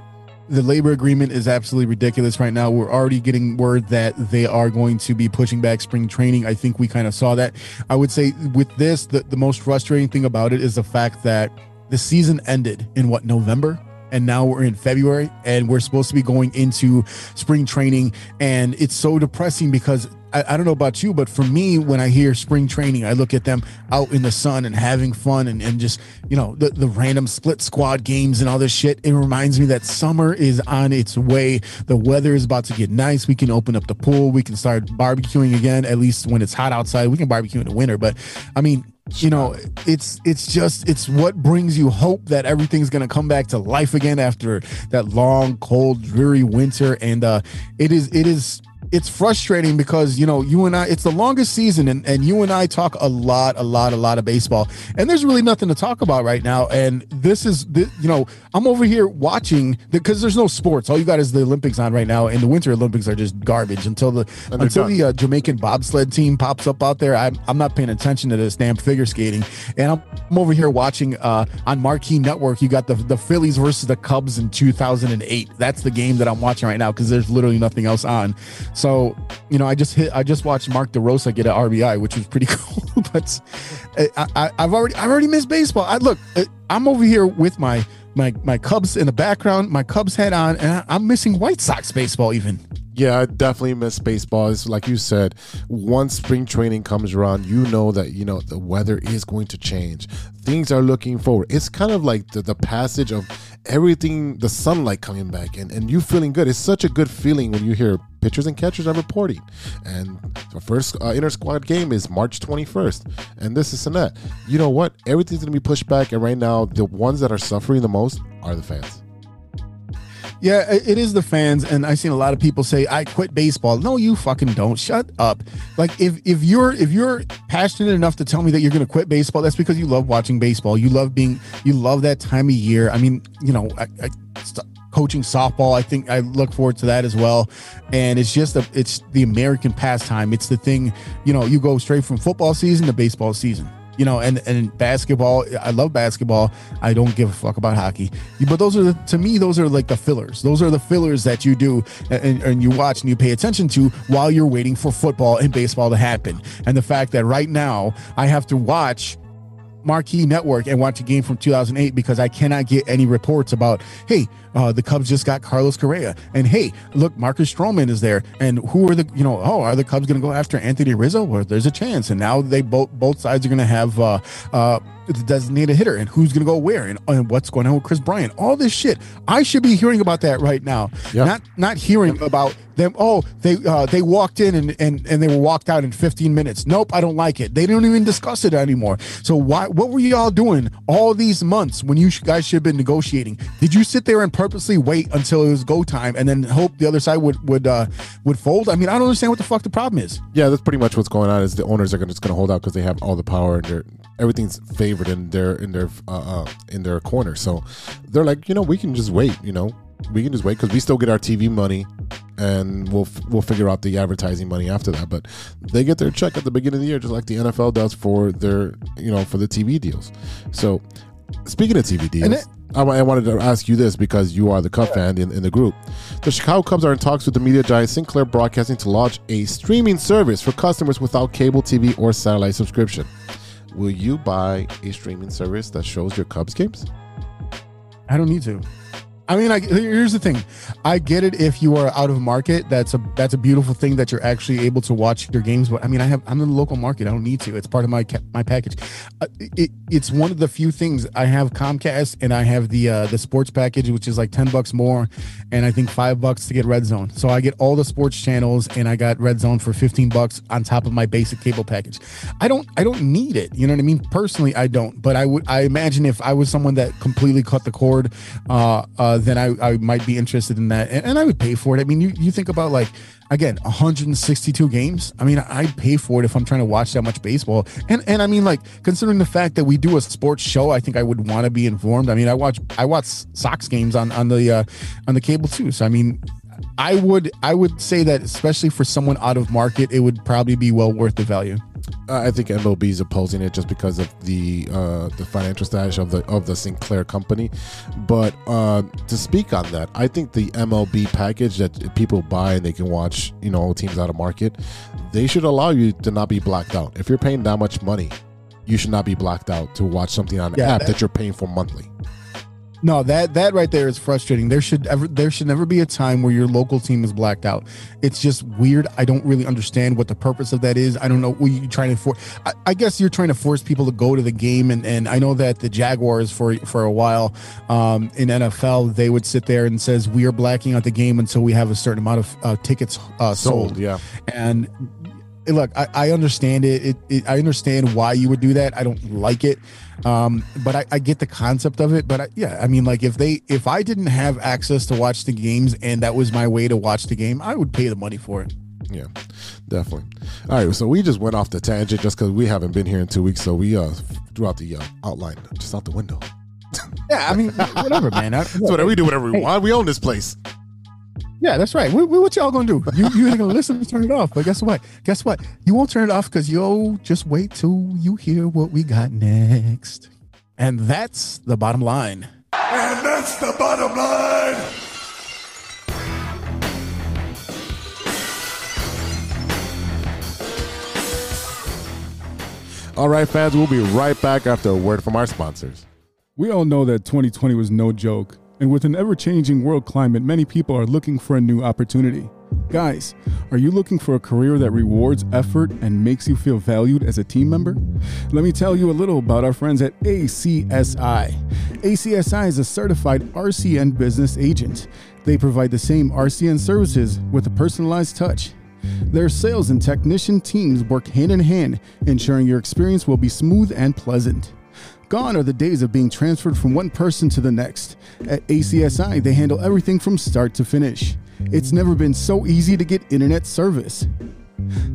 the labor agreement is absolutely ridiculous right now. We're already getting word that they are going to be pushing back spring training. I think we kind of saw that. I would say with this, the, the most frustrating thing about it is the fact that the season ended in what November. And now we're in February and we're supposed to be going into spring training and it's so depressing because I, I don't know about you, but for me, when I hear spring training, I look at them out in the sun and having fun and, and just, you know, the, the random split squad games and all this shit. It reminds me that summer is on its way. The weather is about to get nice. We can open up the pool. We can start barbecuing again, at least when it's hot outside. We can barbecue in the winter. But I mean, you know it's it's just it's what brings you hope that everything's going to come back to life again after that long cold dreary winter. And uh it is it is it's frustrating because you know you and I it's the longest season and, and you and I talk a lot a lot a lot of baseball. And there's really nothing to talk about right now. And this is the, you know I'm over here watching because there's no sports. All you got is the Olympics on right now. And the Winter Olympics are just garbage until the until done. the uh, Jamaican bobsled team pops up out there. I'm, I'm not paying attention to this damn figure skating. And I'm, I'm over here watching uh, on Marquee Network you got the the Phillies versus the Cubs in 2008 that's the game that I'm watching right now because there's literally nothing else on so you know I just hit I just watched Mark DeRosa get an RBI which was pretty cool but I, I, I've already I've already missed baseball. I look uh, I'm over here with my my my Cubs in the background my Cubs hat on and I, I'm missing White Sox baseball even Yeah, I definitely miss baseball. It's like you said, once spring training comes around, you know that you know the weather is going to change. Things are looking forward. It's kind of like the, the passage of everything, the sunlight coming back, and, and you feeling good. It's such a good feeling when you hear pitchers and catchers are reporting. And the first uh, inter squad game is March 21st, and this is that. You know what? Everything's going to be pushed back, and right now, the ones that are suffering the most are the fans. Yeah, it is the fans, and I've seen a lot of people say, "I quit baseball." No, you fucking don't. Shut up. Like if if you're if you're passionate enough to tell me that you're going to quit baseball, that's because you love watching baseball. You love being you love that time of year. I mean, you know, I, I, coaching softball, I think I look forward to that as well. And it's just a it's the American pastime. It's the thing. You know, you go straight from football season to baseball season you know, and and basketball. I love basketball. I don't give a fuck about hockey. But those are the, to me, those are like the fillers. Those are the fillers that you do and, and you watch and you pay attention to while you're waiting for football and baseball to happen. And the fact that right now I have to watch Marquee Network and watch a game from 2008 because I cannot get any reports about, hey, uh, the Cubs just got Carlos Correa, and hey, look, Marcus Stroman is there, and who are the, you know, oh, are the Cubs going to go after Anthony Rizzo? Well, there's a chance, and now they both both sides are going to have uh, uh, the designated hitter, and who's going to go where, and, and what's going on with Kris Bryant, all this shit. I should be hearing about that right now, Yep. not not hearing about them. Oh, they uh, they walked in and, and and they were walked out in 15 minutes. Nope, I don't like it. They don't even discuss it anymore. So why? What were y'all doing all these months when you guys should have been negotiating? Did you sit there and purposely wait until it was go time and then hope the other side would would uh, would fold? I mean, I don't understand what the fuck the problem is. Yeah, that's pretty much what's going on. Is the owners are gonna, just going to hold out because they have all the power and they're everything's favored in their in their uh, uh, in their corner. So they're like, you know, we can just wait. You know, we can just wait because we still get our TV money, and we'll f- we'll figure out the advertising money after that. But they get their check at the beginning of the year, just like the NFL does for their you know for the TV deals. So speaking of TV deals. It- I I wanted to ask you this because you are the Cub fan in, in the group. The Chicago Cubs are in talks with the media giant Sinclair Broadcasting to launch a streaming service for customers without cable TV or satellite subscription. Will you buy a streaming service that shows your Cubs games? I don't need to. I mean, like here's the thing. I get it if you are out of market. That's a that's a beautiful thing that you're actually able to watch your games. But I mean, I have I'm in the local market. I don't need to. It's part of my my package. Uh, it, it's one of the few things I have Comcast and I have the uh, the sports package, which is like ten bucks more, and I think five bucks to get Red Zone. So I get all the sports channels, and I got Red Zone for fifteen bucks on top of my basic cable package. I don't I don't need it. You know what I mean? Personally, I don't. But I would I imagine if I was someone that completely cut the cord, uh, uh, then I, I might be interested in that, and, and I would pay for it. I mean, you you think about like again 162 games. I mean, I'd pay for it if I'm trying to watch that much baseball, and and I mean like considering the fact that we do a sports show, I think I would want to be informed. I mean, I watch I watch Sox games on on the uh, on the cable too. So I mean. I would I would say that especially for someone out of market, it would probably be well worth the value. Uh, I think MLB is opposing it just because of the uh, the financial status of the of the Sinclair company. But uh, to speak on that, I think the MLB package that people buy and they can watch, you know, teams out of market, they should allow you to not be blacked out. If you're paying that much money, you should not be blacked out to watch something on an Yeah, app that- that you're paying for monthly. No, that that right there is frustrating. There should ever there should never be a time where your local team is blacked out. It's just weird. I don't really understand what the purpose of that is. I don't know. What you trying to force? I, I guess you're trying to force people to go to the game, and and I know that the Jaguars for for a while um, in NFL they would sit there and says we are blacking out the game until we have a certain amount of uh, tickets uh, sold. Sold, yeah. and look, I, I understand it. It, it. I understand why you would do that. I don't like it, um, but I, I get the concept of it. But I, yeah, I mean, like if they, if I didn't have access to watch the games and that was my way to watch the game, I would pay the money for it. Yeah, definitely. All right, so we just went off the tangent just because we haven't been here in two weeks, so we uh threw out the uh, outline just out the window. Yeah, I mean, whatever, man. I, So whatever we do whatever we Hey. want. We own this place. Yeah, that's right. What, what y'all gonna do? You you ain't gonna listen to turn it off. But guess what? Guess what? You won't turn it off because you'll just wait till you hear what we got next. And that's the bottom line. And that's the bottom line. All right, fans, we'll be right back after a word from our sponsors. We all know that 2020 was no joke, and with an ever changing world climate, many people are looking for a new opportunity. Guys, are you looking for a career that rewards effort and makes you feel valued as a team member? Let me tell you a little about our friends at ACSI. ACSI is a certified RCN business agent. They provide the same RCN services with a personalized touch. Their sales and technician teams work hand in hand, ensuring your experience will be smooth and pleasant. Gone are the days of being transferred from one person to the next. At ACSI, they handle everything from start to finish. It's never been so easy to get internet service.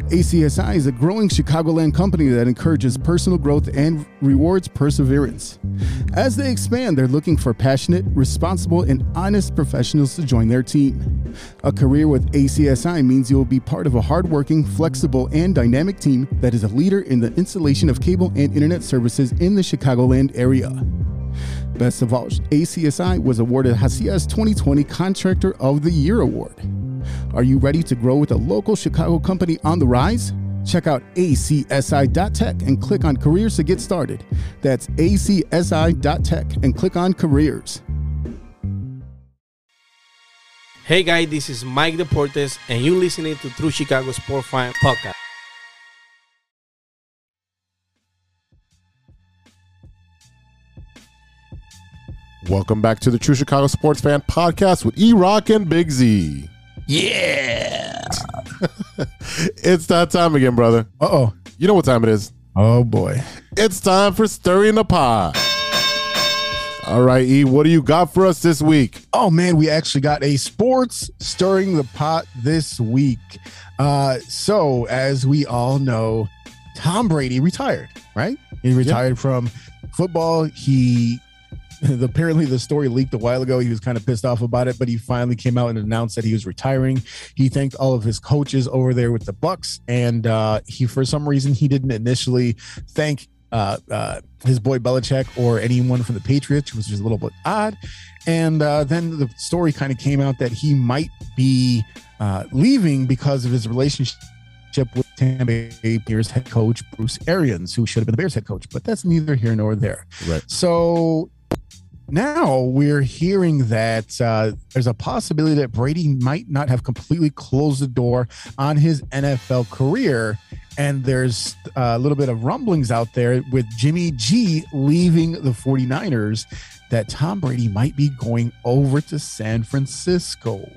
ACSI is a growing Chicagoland company that encourages personal growth and rewards perseverance. As they expand, they're looking for passionate, responsible, and honest professionals to join their team. A career with ACSI means you will be part of a hardworking, flexible, and dynamic team that is a leader in the installation of cable and internet services in the Chicagoland area. Best of all, ACSI was awarded HACIA's 2020 Contractor of the Year Award. Are you ready to grow with a local Chicago company on the rise? Check out acsi.tech and click on careers to get started. That's acsi.tech and click on careers. Hey guys, this is Mike Deportes, and you're listening to True Chicago Sport Fan Podcast. Welcome back to the True Chicago Sports Fan Podcast with E Rock and Big Z. Yeah. It's that time again, brother. Uh oh. You know what time it is. Oh boy. It's time for Stirring the Pot. All right, E, what do you got for us this week? Oh man, we actually got a sports stirring the pot this week. Uh, so as we all know, Tom Brady retired, right? He retired from football. He apparently the story leaked a while ago. He was kind of pissed off about it, but he finally came out and announced that he was retiring. He thanked all of his coaches over there with the Bucs, and uh, he for some reason he didn't initially thank uh, uh, his boy Belichick or anyone from the Patriots, which was a little bit odd. And uh, then the story kind of came out that he might be uh, leaving because of his relationship with Tampa Bay Bears head coach Bruce Arians, who should have been the Bears head coach, but that's neither here nor there. Right. So now we're hearing that uh, there's a possibility that Brady might not have completely closed the door on his NFL career. And there's uh, a little bit of rumblings out there with Jimmy G leaving the 49ers that Tom Brady might be going over to San Francisco.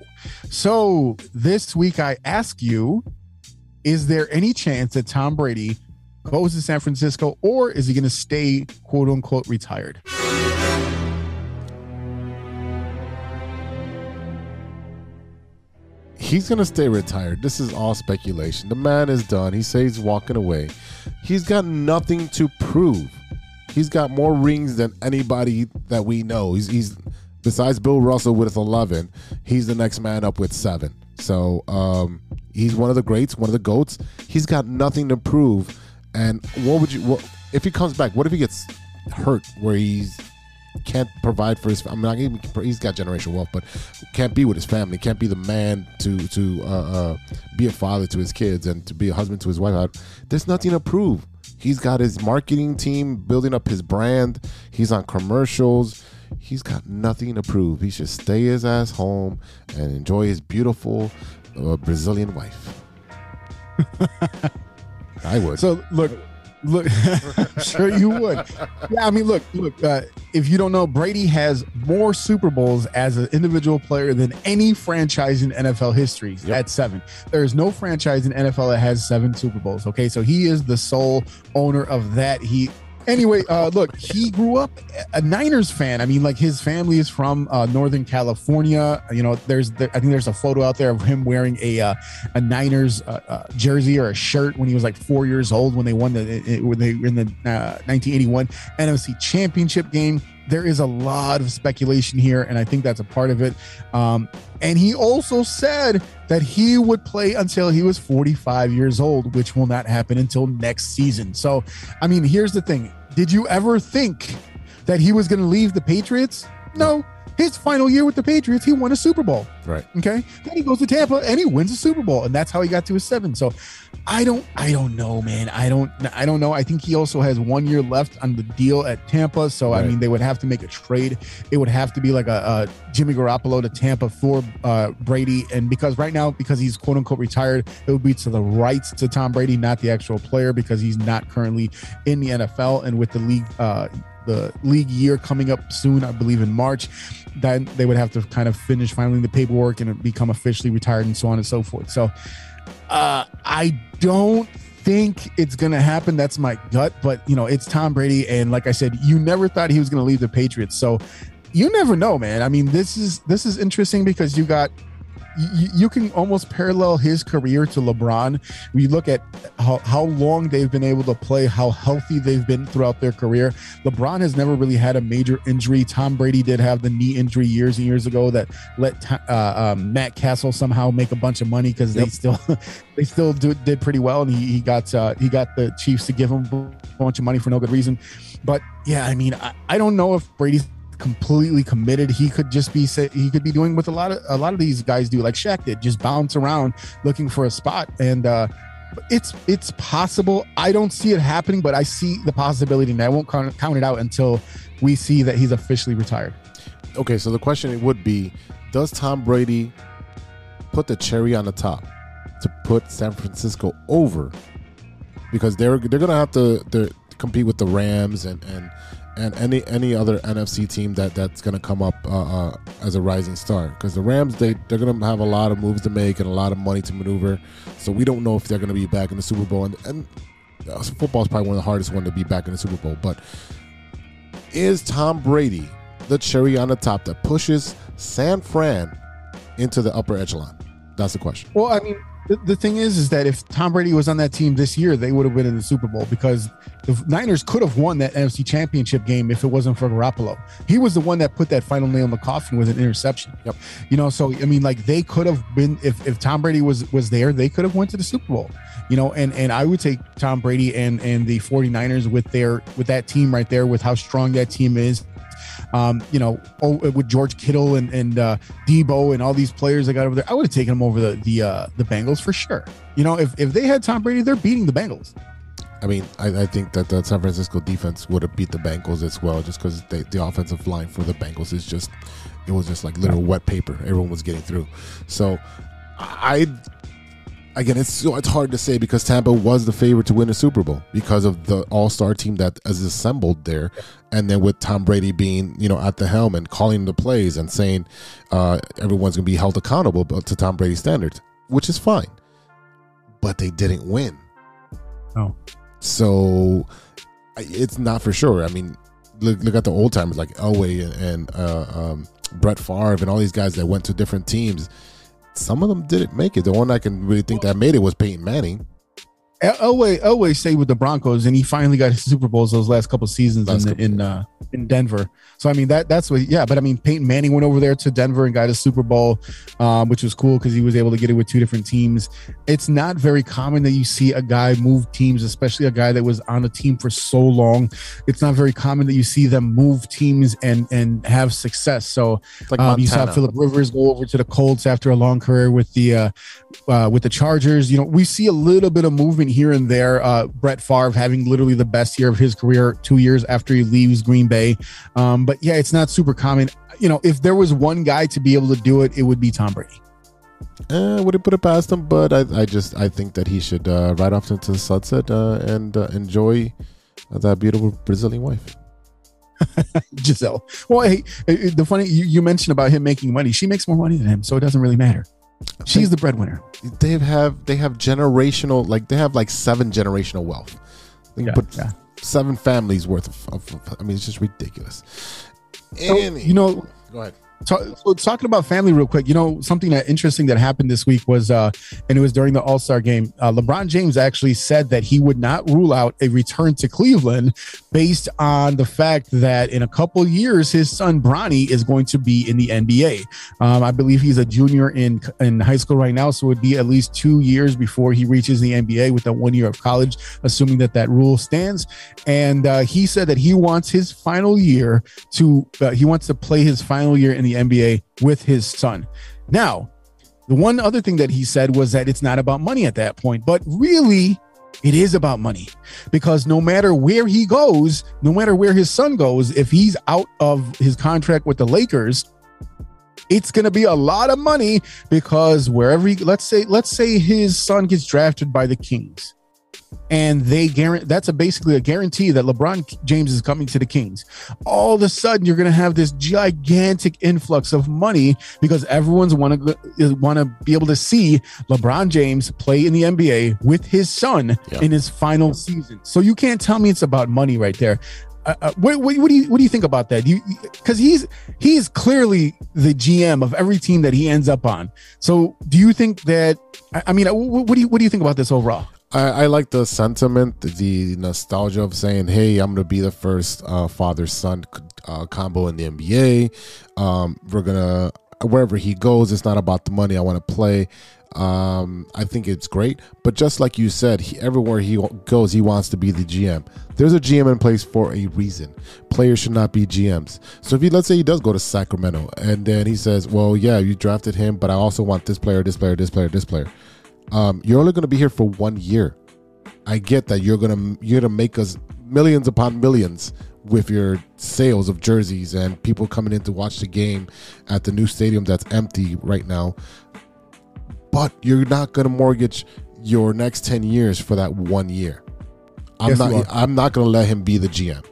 So this week, I ask you, is there any chance that Tom Brady goes to San Francisco or is he going to stay, quote unquote, retired? He's going to stay retired. This is all speculation. The man is done. He says he's walking away. He's got nothing to prove. He's got more rings than anybody that we know. He's, he's besides Bill Russell with 11, he's the next man up with seven. So um, he's one of the greats, one of the goats. He's got nothing to prove. And what would you? What, if he comes back, what if he gets hurt where he's can't provide for his. I mean, not even, he's got generational wealth, but can't be with his family. Can't be the man to to uh, uh, be a father to his kids and to be a husband to his wife. Uh, There's nothing to prove. He's got his marketing team building up his brand. He's on commercials. he's got nothing to prove. He should stay his ass home and enjoy his beautiful uh, Brazilian wife. I would. So look, look, sure you would. Yeah, I mean, look, look. Uh, if you don't know, Brady has more Super Bowls as an individual player than any franchise in NFL history Yep. at seven. There is no franchise in NFL that has seven Super Bowls. Okay, so he is the sole owner of that. He. Anyway, uh, look, he grew up a Niners fan. I mean, like his family is from uh, Northern California. You know, there's, there, I think there's a photo out there of him wearing a uh, a Niners uh, uh, jersey or a shirt when he was like four years old when they won the when they in the uh, 1981 NFC Championship game. There is a lot of speculation here, and I think that's a part of it. Um, and he also said that he would play until he was 45 years old, which will not happen until next season. So, I mean, here's the thing: Did you ever think that he was going to leave the Patriots? No. His final year with the Patriots, he won a Super Bowl. right. Okay. Then he goes to Tampa and he wins a Super Bowl. And that's how he got to his seven. So I don't I don't know, man. I don't I don't know. I think he also has one year left on the deal at Tampa. So I mean they would have to make a trade. It would have to be like a, a Jimmy Garoppolo to Tampa for uh Brady. And because right now, because he's quote unquote retired, it would be to the rights to Tom Brady, not the actual player, because he's not currently in the NFL. And with the league uh the league year coming up soon, I believe in March, then they would have to kind of finish filing the paperwork and become officially retired and so on and so forth. So uh, I don't think it's going to happen. That's my gut, but you know, it's Tom Brady. And like I said, you never thought he was going to leave the Patriots. So you never know, man. I mean, this is, this is interesting because you got, you, you can almost parallel his career to LeBron. We look at how, how long they've been able to play, how healthy they've been throughout their career. LeBron has never really had a major injury. Tom Brady did have the knee injury years and years ago that let uh, um, Matt Cassel somehow make a bunch of money because they Yep. still they still do, did pretty well, and he, he got uh, he got the Chiefs to give him a bunch of money for no good reason. But yeah, I mean, I, I don't know if Brady's completely committed. He could just be he could be doing what a lot of a lot of these guys do, like Shaq did, just bounce around looking for a spot. And uh, it's it's possible. I don't see it happening, but I see the possibility, and I won't count, count it out until we see that he's officially retired. Okay, so the question would be Does Tom Brady put the cherry on the top to put San Francisco over? Because they're they're gonna have to they're, compete with the Rams and and and any any other NFC team that that's gonna come up uh, uh, as a rising star. Because the Rams they they're gonna have a lot of moves to make and a lot of money to maneuver. So we don't know if they're gonna be back in the Super Bowl. And, and uh, football is probably one of the hardest one to be back in the Super Bowl. But is Tom Brady the cherry on the top that pushes San Fran into the upper echelon? That's the question. Well, I mean, the, the thing is, is that if Tom Brady was on that team this year, they would have been in the Super Bowl because the Niners could have won that NFC Championship game if it wasn't for Garoppolo. He was the one that put that final nail in the coffin with an interception. Yep. You know, so I mean, like they could have been if if Tom Brady was was there, they could have went to the Super Bowl. You know, and and I would take Tom Brady and and the 49ers with their with that team right there with how strong that team is um, you know, oh, with George Kittle and and uh, Debo and all these players they got over there, I would have taken them over the the uh, the Bengals for sure. You know, if if they had Tom Brady, they're beating the Bengals. I mean, I, I think that the San Francisco defense would have beat the Bengals as well, just because the offensive line for the Bengals is just, it was just like literal wet paper. Everyone was getting through. So, I, again, it's so it's hard to say because Tampa was the favorite to win a Super Bowl because of the All Star team that is assembled there, and then with Tom Brady being you know at the helm and calling the plays and saying uh, everyone's going to be held accountable to Tom Brady standards, which is fine, but they didn't win. Oh. So it's not for sure. I mean, look look at the old timers like Elway and, and uh, um, Brett Favre and all these guys that went to different teams. Some of them didn't make it. The one I can really think that made it was Peyton Manning. El- Elway Elway stayed with the Broncos and he finally got his Super Bowls those last couple seasons Last in couple in uh, in Denver. So I mean that that's what yeah, but I mean Peyton Manning went over there to Denver and got a Super Bowl, um, which was cool because he was able to get it with two different teams. It's not very common that you see a guy move teams, especially a guy that was on a team for so long. It's not very common that you see them move teams and and have success. So like um, you saw Philip Rivers go over to the Colts after a long career with the uh, uh, with the Chargers. You know, we see a little bit of movement point here and there. Uh, Brett Favre having literally the best year of his career two years after he leaves Green Bay. Um, but yeah, it's not super common. You know, if there was one guy to be able to do it, it would be Tom Brady. Uh, would have put it past him, but I, I just I think that he should uh, ride off into the sunset uh, and uh, enjoy that beautiful Brazilian wife. Gisele. Well, hey, uh, the funny you, you mentioned about him making money. She makes more money than him, so it doesn't really matter. She's the breadwinner. They have they have generational like they have like seven generational wealth. They Yeah, put yeah. seven families worth of, of, of- I mean, it's just ridiculous. So, Any- you know, go ahead. So, so talking about family real quick, you know, something that interesting that happened this week was, uh, and it was during the All Star game. Uh, LeBron James actually said that he would not rule out a return to Cleveland based on the fact that in a couple years his son Bronny is going to be in the NBA. Um, I believe he's a junior in in high school right now, so it would be at least two years before he reaches the NBA with that one year of college, assuming that that rule stands. And uh, he said that he wants his final year to uh, he wants to play his final year in the NBA with his son. Now, the one other thing that he said was that it's not about money at that point, but really it is about money because no matter where he goes, no matter where his son goes, if he's out of his contract with the Lakers, it's going to be a lot of money because wherever he, let's say let's say his son gets drafted by the Kings and they guarantee that's a basically a guarantee that LeBron James is coming to the Kings. All of a sudden, you're going to have this gigantic influx of money because everyone's want to want to be able to see LeBron James play in the NBA with his son Yeah. in his final season. So you can't tell me it's about money right there. Uh, uh, what, what, what do you what do you think about that? You because he's he's clearly the GM of every team that he ends up on. So do you think that? I, I mean, uh, what, what do you what do you think about this overall? I, I like the sentiment, the nostalgia of saying, "Hey, I'm gonna be the first uh, father son uh, combo in the NBA. Um, we're gonna wherever he goes, it's not about the money. I want to play." Um, I think it's great, but just like you said, he, everywhere he goes, he wants to be the GM. There's a GM in place for a reason. Players should not be GMs. So if he, let's say, he does go to Sacramento, and then he says, "Well, yeah, you drafted him, but I also want this player, this player, this player, this player." Um, you're only going to be here for one year. I get that you're gonna you're gonna make us millions upon millions with your sales of jerseys and people coming in to watch the game at the new stadium that's empty right now. But you're not gonna mortgage your next ten years for that one year. I'm Yes, not. I'm not gonna let him be the GM.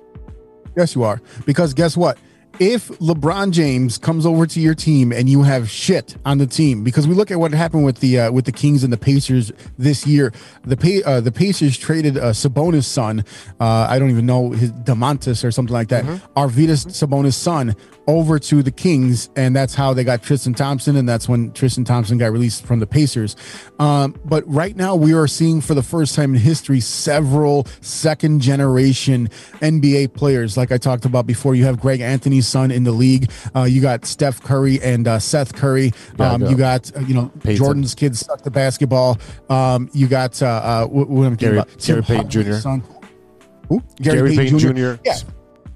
Yes, you are. Because guess what? If LeBron James comes over to your team and you have shit on the team, because we look at what happened with the uh, with the Kings and the Pacers this year, the pa- uh, the Pacers traded uh, Sabonis' son, uh, I don't even know his Demontis or something like that, Arvydas Sabonis' son, over to the Kings, and that's how they got Tristan Thompson, and that's when Tristan Thompson got released from the Pacers. Um, but right now, we are seeing for the first time in history several second generation NBA players, like I talked about before. You have Greg Anthony's son in the league. Uh, you got Steph Curry and uh, Seth Curry. Um, yeah. you got uh, you know Peyton. Jordan's kids suck the basketball. Um, you got uh, uh, what, what am I talking Gary- about? Gary Payton Jr.. Son. Who? Gary, Payton, Jr. Yeah.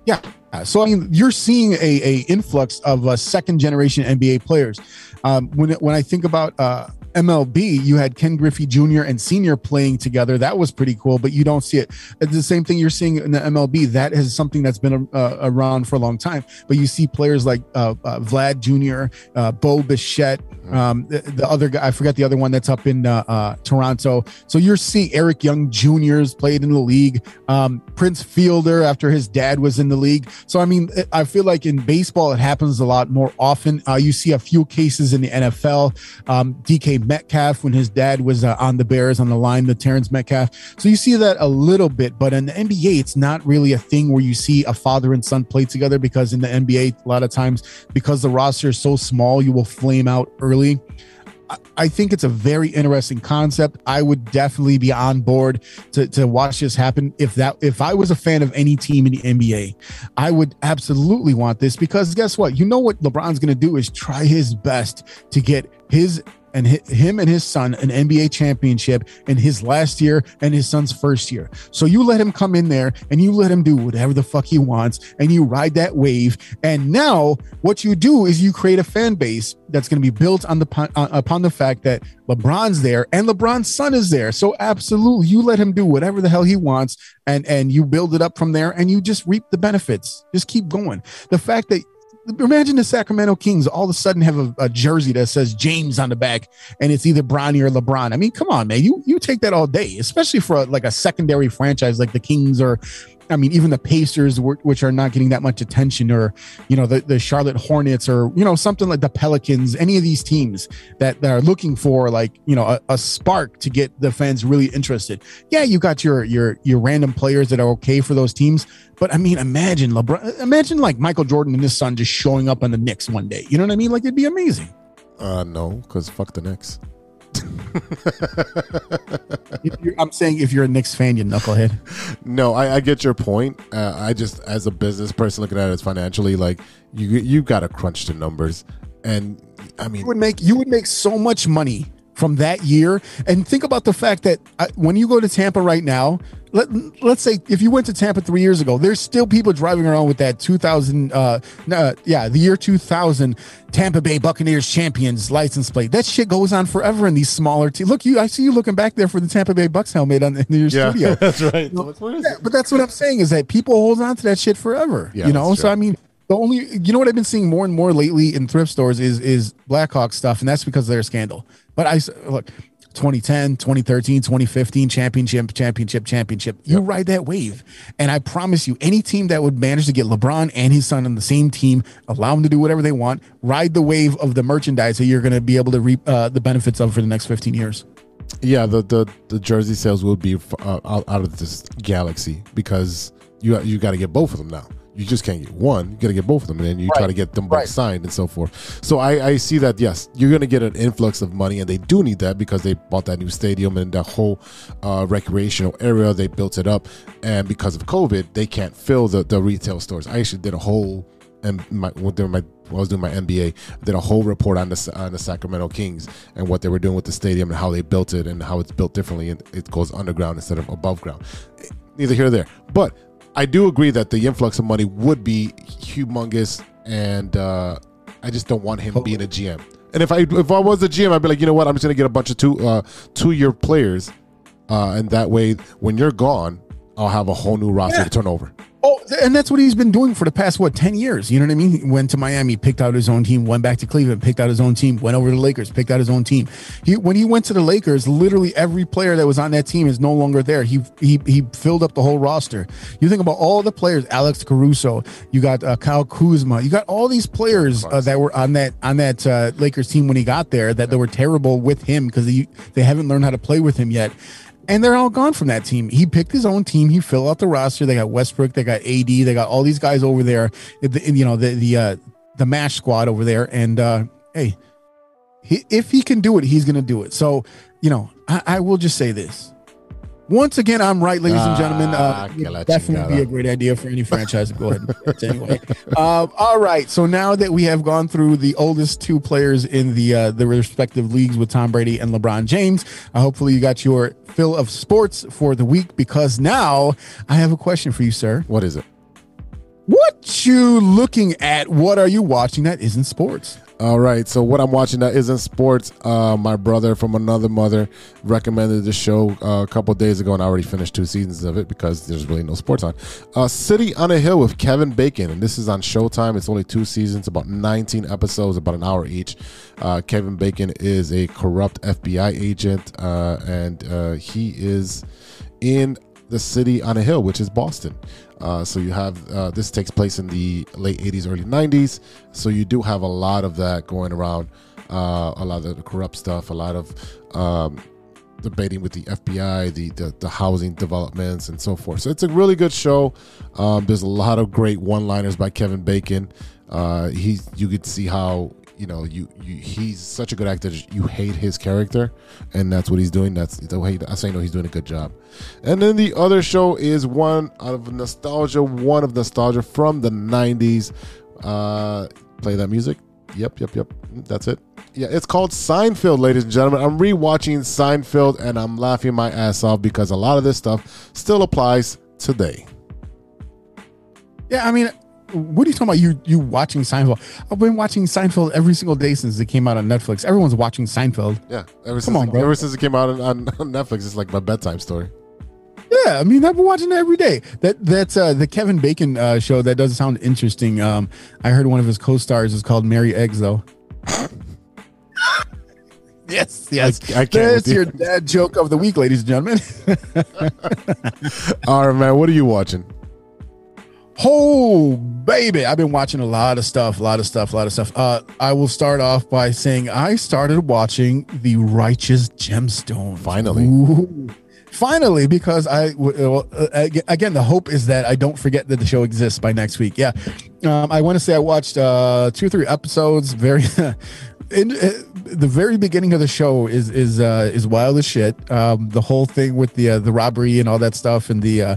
Yeah. Uh, So I mean, you're seeing a, a influx of uh, second generation NBA players. Um, when when I think about uh, MLB, you had Ken Griffey Jr. and Senior playing together. That was pretty cool, but you don't see it. It's the same thing you're seeing in the MLB. That is something that's been uh, around for a long time. But you see players like uh, uh, Vlad Jr., uh, Bo Bichette, um, the, the other guy, I forget the other one that's up in uh, uh, Toronto. So you're seeing Eric Young Jr.'s played in the league. Um, Prince Fielder after his dad was in the league. So I mean, I feel like in baseball it happens a lot more often. Uh, you see a few cases in the NFL. Um, DK Metcalf when his dad was uh, on the Bears on the line, the Terrence Metcalf. So you see that a little bit, but in the NBA it's not really a thing where you see a father and son play together because in the NBA a lot of times because the roster is so small, you will flame out early. I- think it's a very interesting concept. I would definitely be on board to, to watch this happen. If that if I was a fan of any team in the NBA, I would absolutely want this because guess what? You know what LeBron's gonna do is try his best to get his and hi- him and his son an NBA championship in his last year and his son's first year. So you let him come in there and you let him do whatever the fuck he wants and you ride that wave. And now what you do is you create a fan base that's going to be built on the uh, upon the fact that LeBron's there and LeBron's son is there. So absolutely, you let him do whatever the hell he wants, and and you build it up from there, and you just reap the benefits. Just keep going. The fact that imagine the Sacramento Kings all of a sudden have a, a jersey that says James on the back, and it's either Bronny or LeBron. I mean, come on, man, you you take that all day, especially for like a secondary franchise like the Kings or. I mean, even the Pacers, which are not getting that much attention, or you know, the, the Charlotte Hornets, or you know, something like the Pelicans, any of these teams that, that are looking for like you know a, a spark to get the fans really interested. Yeah, you got your your your random players that are okay for those teams, but I mean, imagine LeBron, imagine like Michael Jordan and his son just showing up on the Knicks one day. You know what I mean? Like it'd be amazing. Uh, no, because fuck the Knicks. I'm saying if you're a Knicks fan, you knucklehead. No, I, I get your point. Uh, I just, as a business person looking at it as financially, like you, you got to crunch the numbers, and I mean, You would make you would make so much money from that year. And think about the fact that uh, when you go to Tampa right now, let, let's say if you went to Tampa three years ago, there's still people driving around with that 2000, uh, uh, yeah, the year 2000 Tampa Bay Buccaneers champions license plate. That shit goes on forever in these smaller teams. Look, you, I see you looking back there for the Tampa Bay Bucks helmet on in your yeah, studio. that's right. Yeah, but that's what I'm saying is that people hold on to that shit forever. Yeah, you know, so. I mean, the only you know what I've been seeing more and more lately in thrift stores is is Blackhawk stuff, and that's because of their scandal. But I look. 2010, 2013, 2015 championship, championship, championship. You ride that wave. And I promise you, any team that would manage to get LeBron and his son on the same team, allow them to do whatever they want, ride the wave of the merchandise that you're going to be able to reap uh, the benefits of for the next 15 years. Yeah, the the, the jersey sales will be uh, out, out of this galaxy because you you got to get both of them now. You just can't get one. You got to get both of them, and then you try to get them both Right. signed and so forth. So I, I see that yes, you're going to get an influx of money, and they do need that because they bought that new stadium and the whole uh, recreational area. They built it up, and because of COVID, they can't fill the, the retail stores. I actually did a whole and my when during my I was doing my MBA, I did a whole report on the on the Sacramento Kings and what they were doing with the stadium and how they built it and how it's built differently and it goes underground instead of above ground. Neither here nor there, but I do agree that the influx of money would be humongous, and uh, I just don't want him being a GM. And if I if I was a GM, I'd be like, you know what, I'm just gonna get a bunch of two uh, two year players, uh, and that way when you're gone, I'll have a whole new roster Yeah. to turn over. Oh, and that's what he's been doing for the past what ten years. You know what I mean? He went to Miami, picked out his own team, went back to Cleveland, picked out his own team, went over to the Lakers, picked out his own team. He when he went to the Lakers, literally every player that was on that team is no longer there. He he he filled up the whole roster. You think about all the players: Alex Caruso, you got uh, Kyle Kuzma, you got all these players uh, that were on that on that uh, Lakers team when he got there that they were terrible with him because they they haven't learned how to play with him yet and they're all gone from that team. He picked his own team. He filled out the roster. They got Westbrook. They got AD. They got all these guys over there. You know the the uh, the Mash squad over there. And uh, hey, he, if he can do it, he's gonna do it. So you know, I, I will just say this. Once again, I'm right, ladies and gentlemen. Ah, Uh, que definitely be a great idea for any franchise go ahead and do it anyway. Um, all right. So now that we have gone through the oldest two players in the uh, the respective leagues with Tom Brady and LeBron James, uh, hopefully you got your fill of sports for the week. Because now I have a question for you, sir. What is it? What you looking at? What are you watching that isn't sports? All right. So what I'm watching that isn't sports. Uh, my brother from another mother recommended the show uh, a couple days ago, and I already finished two seasons of it because there's really no sports on. Uh, City on a Hill with Kevin Bacon, and this is on Showtime. It's only two seasons, about 19 episodes, about an hour each. Uh, Kevin Bacon is a corrupt FBI agent, uh, and uh, he is in the city on a hill, which is Boston. Uh, so you have uh, this takes place in the late 80s, early 90s. So you do have a lot of that going around, uh, a lot of the corrupt stuff, a lot of um, debating with the FBI, the, the the housing developments, and so forth. So it's a really good show. Um, there's a lot of great one-liners by Kevin Bacon. Uh, he you could see how you know you, you he's such a good actor. You hate his character, and that's what he's doing. That's the way I say no. He's doing a good job. And then the other show is one out of nostalgia, one of nostalgia from the '90s. Uh, play that music. Yep, yep, yep. That's it. Yeah, it's called Seinfeld, ladies and gentlemen. I'm rewatching Seinfeld and I'm laughing my ass off because a lot of this stuff still applies today. Yeah, I mean, what are you talking about? You you watching Seinfeld? I've been watching Seinfeld every single day since it came out on Netflix. Everyone's watching Seinfeld. Yeah, ever since on, it, bro. ever since it came out on, on, Netflix, it's like my bedtime story. Yeah, I mean, I've been watching it every day. That that's uh, the Kevin Bacon uh, show. That does sound interesting. Um, I heard one of his co-stars is called Mary Eggs, though. yes, yes. I- I That's your dad joke of the week, ladies and gentlemen. All right, man. What are you watching? Oh, baby. I've been watching a lot of stuff, a lot of stuff, a lot of stuff. Uh, I will start off by saying I started watching The Righteous Gemstone. Finally. Ooh. Finally, because I, uh, ag- again, the hope is that I don't forget that the show exists by next week. Yeah. Um, I want to say I watched uh, two or three episodes. Very. In, uh, the very beginning of the show is is uh, is wild as shit. Um, the whole thing with the uh, the robbery and all that stuff, and the uh,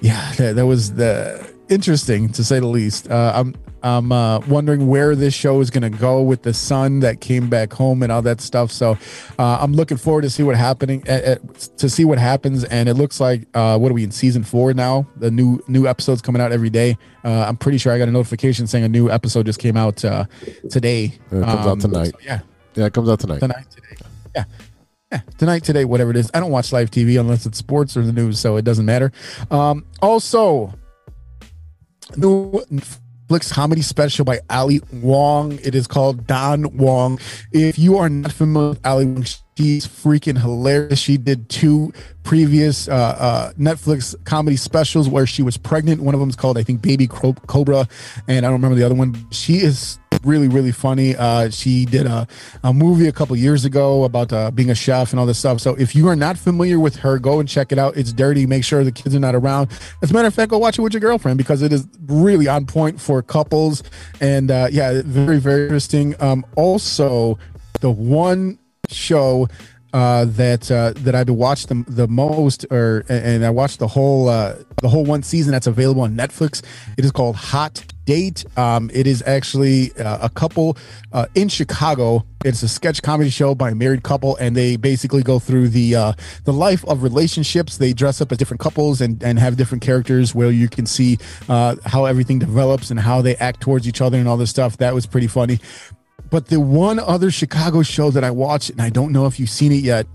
yeah, that, that was the interesting to say the least. Uh, I'm I'm uh, wondering where this show is going to go with the son that came back home and all that stuff. So uh, I'm looking forward to see what happening uh, uh, to see what happens. And it looks like uh, what are we in season four now? The new new episodes coming out every day. Uh, I'm pretty sure I got a notification saying a new episode just came out uh, today. It comes out tonight. so yeah, Yeah, it comes out tonight. tonight today. Yeah. Yeah, tonight, today, whatever it is. I don't watch live TV unless it's sports or the news, so it doesn't matter. Um, also, new Netflix comedy special by Ali Wong. It is called Don Wong. If you are not familiar with Ali Wong, she's freaking hilarious. She did two previous uh, uh, Netflix comedy specials where she was pregnant. One of them is called, I think, Baby Cobra, and I don't remember the other one. She is really really funny. Uh she did a, a movie a couple years ago about uh, being a chef and all this stuff. So if you are not familiar with her go and check it out. It's dirty. Make sure the kids are not around. As a matter of fact go watch it with your girlfriend because it is really on point for couples. And uh yeah very very interesting. Um also the one show uh, that uh, that I've watched the, the most, or and I watched the whole uh, the whole one season that's available on Netflix. It is called Hot Date. Um, it is actually uh, a couple uh, in Chicago. It's a sketch comedy show by a married couple, and they basically go through the uh, the life of relationships. They dress up as different couples and and have different characters where you can see how everything develops and how they act towards each other and all this stuff. That was pretty funny. But the one other Chicago show that I watched, and I don't know if you've seen it yet,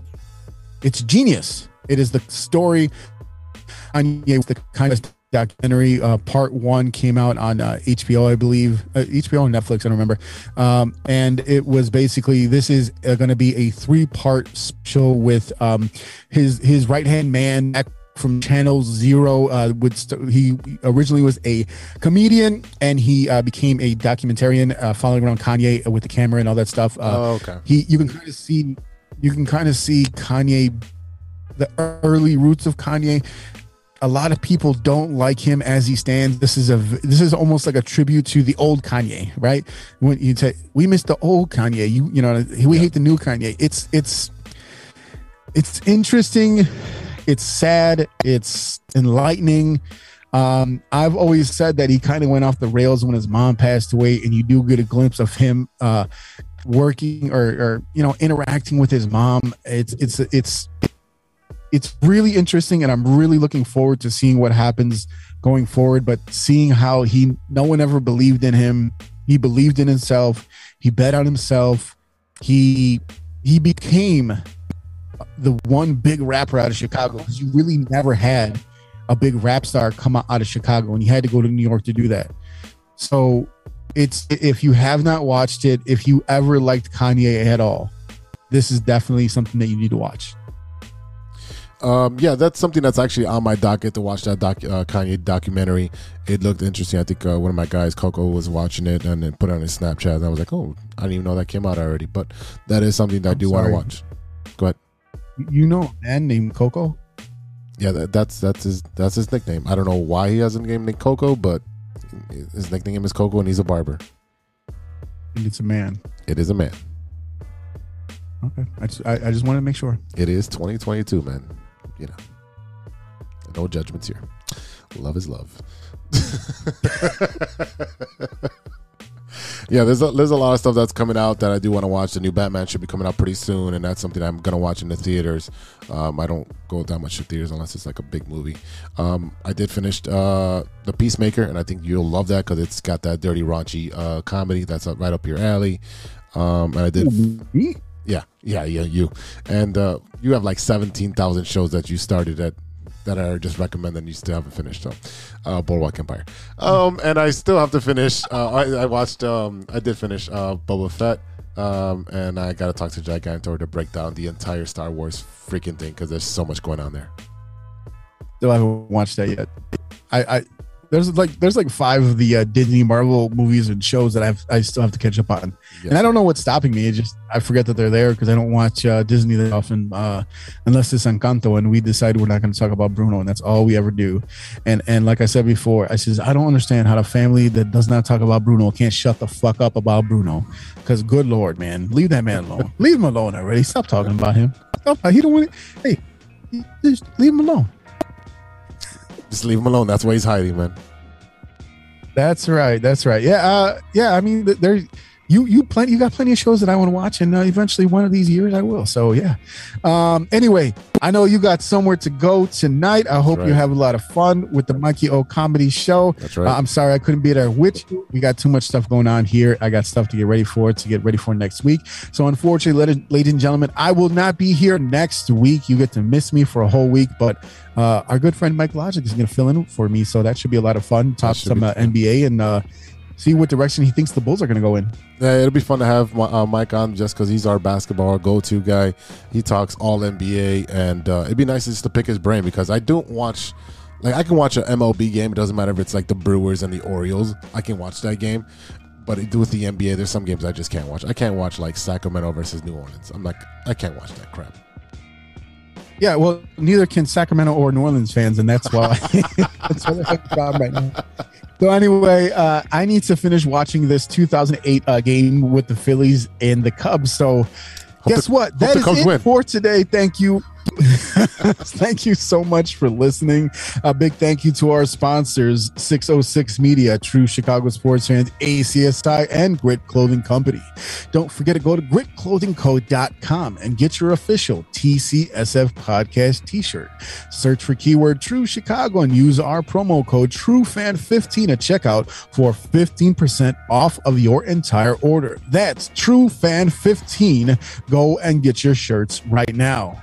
it's genius. It is the story on the kind of documentary. Uh, part one came out on uh, HBO, I believe, uh, HBO and Netflix. I don't remember. Um, and it was basically this is uh, going to be a three part show with um, his his right hand man. From Channel Zero, uh, would st- he originally was a comedian and he uh, became a documentarian, uh, following around Kanye with the camera and all that stuff. Uh, Oh, okay. he you can kind of see you can kind of see Kanye the early roots of Kanye. A lot of people don't like him as he stands. This is a this is almost like a tribute to the old Kanye right? When you say we miss the old Kanye you you know we hate the new Kanye. It's it's it's interesting it's sad it's enlightening um, I've always said that he kind of went off the rails when his mom passed away, and you do get a glimpse of him uh, working or, or you know interacting with his mom. It's it's it's it's really interesting, and I'm really looking forward to seeing what happens going forward. But seeing how he, no one ever believed in him. He believed in himself. He bet on himself. He he became the one big rapper out of Chicago because you really never had a big rap star come out of Chicago, and you had to go to New York to do that. So it's if you have not watched it, if you ever liked Kanye at all, this is definitely something that you need to watch. Um, yeah, that's something that's actually on my docket to watch that doc, uh, Kanye documentary. It looked interesting. I think uh, one of my guys, Coco, was watching it and then put it on his Snapchat. And I was like, oh, I didn't even know that came out already. But that is something that I I'm do want to watch. Go ahead. You know a man named Coco? Yeah, that, that's that's his that's his nickname. I don't know why he has a name named Coco, but his nickname is Coco, and he's a barber. And it's a man. It is a man. Okay. I just, I, I just want to make sure. It is 2022, man. You know, no judgments here. Love is love. Yeah, there's a, there's a lot of stuff that's coming out that I do want to watch. The new Batman should be coming out pretty soon, and that's something I'm gonna watch in the theaters. Um, I don't go that much to theaters unless it's like a big movie. Um, I did finish uh, the Peacemaker, and I think you'll love that because it's got that dirty, raunchy uh, comedy that's up, right up your alley. Um, and I did. Yeah, yeah, yeah, you. And uh, you have like 17,000 shows that you started at that I just recommend and you still haven't finished. So, uh, Boardwalk Empire. Um, and I still have to finish. Uh, I, I watched, um, I did finish uh, Boba Fett. Um, and I got to talk to Gigantor to break down the entire Star Wars freaking thing because there's so much going on there. Still I haven't watched that yet. I, I there's like there's like five of the uh, Disney Marvel movies and shows that I've I still have to catch up on, and I don't know what's stopping me. It just I forget that they're there because I don't watch uh, Disney that often, uh, unless it's Encanto, and we decide we're not going to talk about Bruno, and that's all we ever do. And and like I said before, I says I don't understand how the family that does not talk about Bruno can't shut the fuck up about Bruno, because good lord, man, leave that man alone. leave him alone already. Stop talking about him. Stop. He don't want. It. Hey, just leave him alone. Just leave him alone. That's why he's hiding, man. That's right. That's right. Yeah. Uh, yeah. I mean, th- there, you, you plenty, you got plenty of shows that I want to watch, and uh, eventually one of these years I will. So yeah. Um, anyway, I know you got somewhere to go tonight. I hope right. you have a lot of fun with the Mikey O Comedy Show. That's right. Uh, I'm sorry I couldn't be there with you. We got too much stuff going on here. I got stuff to get ready for to get ready for next week. So unfortunately, ladies, and gentlemen, I will not be here next week. You get to miss me for a whole week, but uh, our good friend Mike Logic is going to fill in for me, so that should be a lot of fun. Talk some be uh. NBA and uh, see what direction he thinks the Bulls are going to go in. Yeah, it'll be fun to have uh, Mike on just because he's our basketball go-to guy. He talks all NBA, and uh, it'd be nice just to pick his brain because I don't watch. Like I can watch an MLB game. It doesn't matter if it's like the Brewers and the Orioles. I can watch that game. But with the NBA, there's some games I just can't watch. I can't watch like Sacramento versus New Orleans. I'm like, I can't watch that crap. Yeah, well, neither can Sacramento or New Orleans fans, and that's why that's why they have a problem right now. So anyway, uh, I need to finish watching this 2008 uh, game with the Phillies and the Cubs. So, guess the- what? hope That is it win. for today. Thank you. thank you so much for listening. A big thank you to our sponsors 606 Media, True Chicago Sports Fans, ACSI, and Grit Clothing Company. Don't forget to go to gritclothingco.com and get your official TCSF podcast t shirt. Search for keyword True Chicago and use our promo code TrueFan15 at checkout for 15% off of your entire order. That's TrueFan15. Go and get your shirts right now.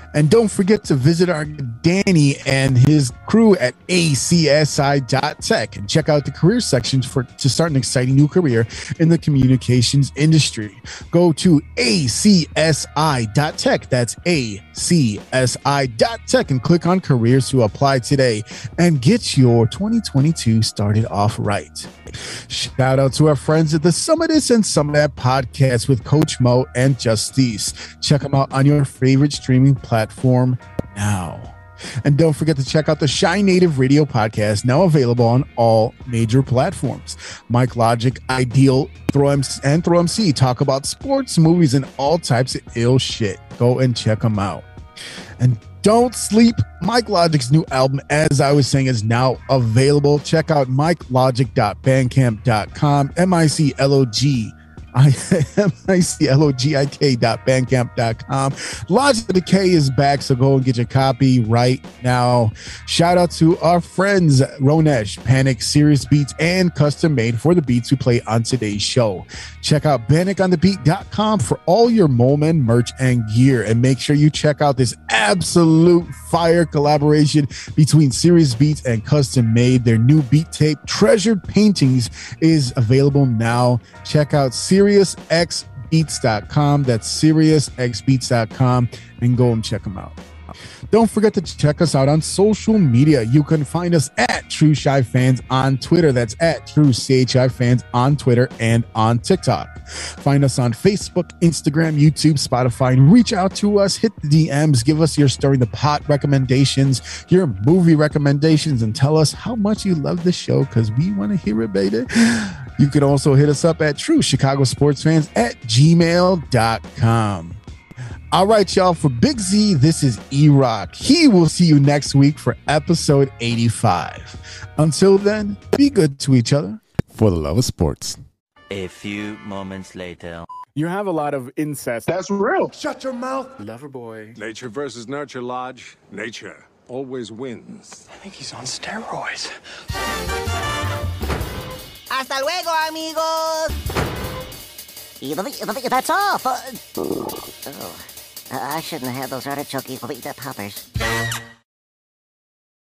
And don't forget to visit our Danny and his crew at acsi.tech and check out the career sections for to start an exciting new career in the communications industry. Go to acsi.tech. That's acsi.tech and click on careers to apply today and get your 2022 started off right. Shout out to our friends at the Summitus and Summit podcast with Coach Mo and Justice. Check them out on your favorite streaming platform now. And don't forget to check out the Shy Native Radio podcast, now available on all major platforms. Mike Logic, Ideal, Throw MC, and Throw MC talk about sports, movies, and all types of ill shit. Go and check them out. And don't sleep. Mike Logic's new album, as I was saying, is now available. Check out miclogik.bandcamp.com, M I C L O G. I M I C L O G I K dot bandcamp.com. Logic the K is back, so go and get your copy right now. Shout out to our friends Ronesh, Panic, Serious Beats, and Custom Made for the beats we play on today's show. Check out paniconthebeat.com for all your Molman merch and gear. And make sure you check out this absolute fire collaboration between Serious Beats and Custom Made. Their new beat tape, Treasured Paintings, is available now. Check out SeriousXBeats.com. That's SeriousXBeats.com and go and check them out. Don't forget to check us out on social media. You can find us at True CHI Fans on Twitter. That's at True CHI Fans on Twitter and on TikTok. Find us on Facebook, Instagram, YouTube, Spotify, and reach out to us. Hit the DMs. Give us your stirring the pot recommendations, your movie recommendations, and tell us how much you love the show because we want to hear it, baby. You can also hit us up at True Chicago Sports Fans at gmail.com. All right, y'all. For Big Z, this is E Rock. He will see you next week for episode 85. Until then, be good to each other. For the love of sports. A few moments later. You have a lot of incest. That's real. Shut your mouth. Lover boy. Nature versus nurture, Lodge. Nature always wins. I think he's on steroids. Hasta luego, amigos. That's all. For... Oh, Uh, I shouldn't have had those artichoke poppers.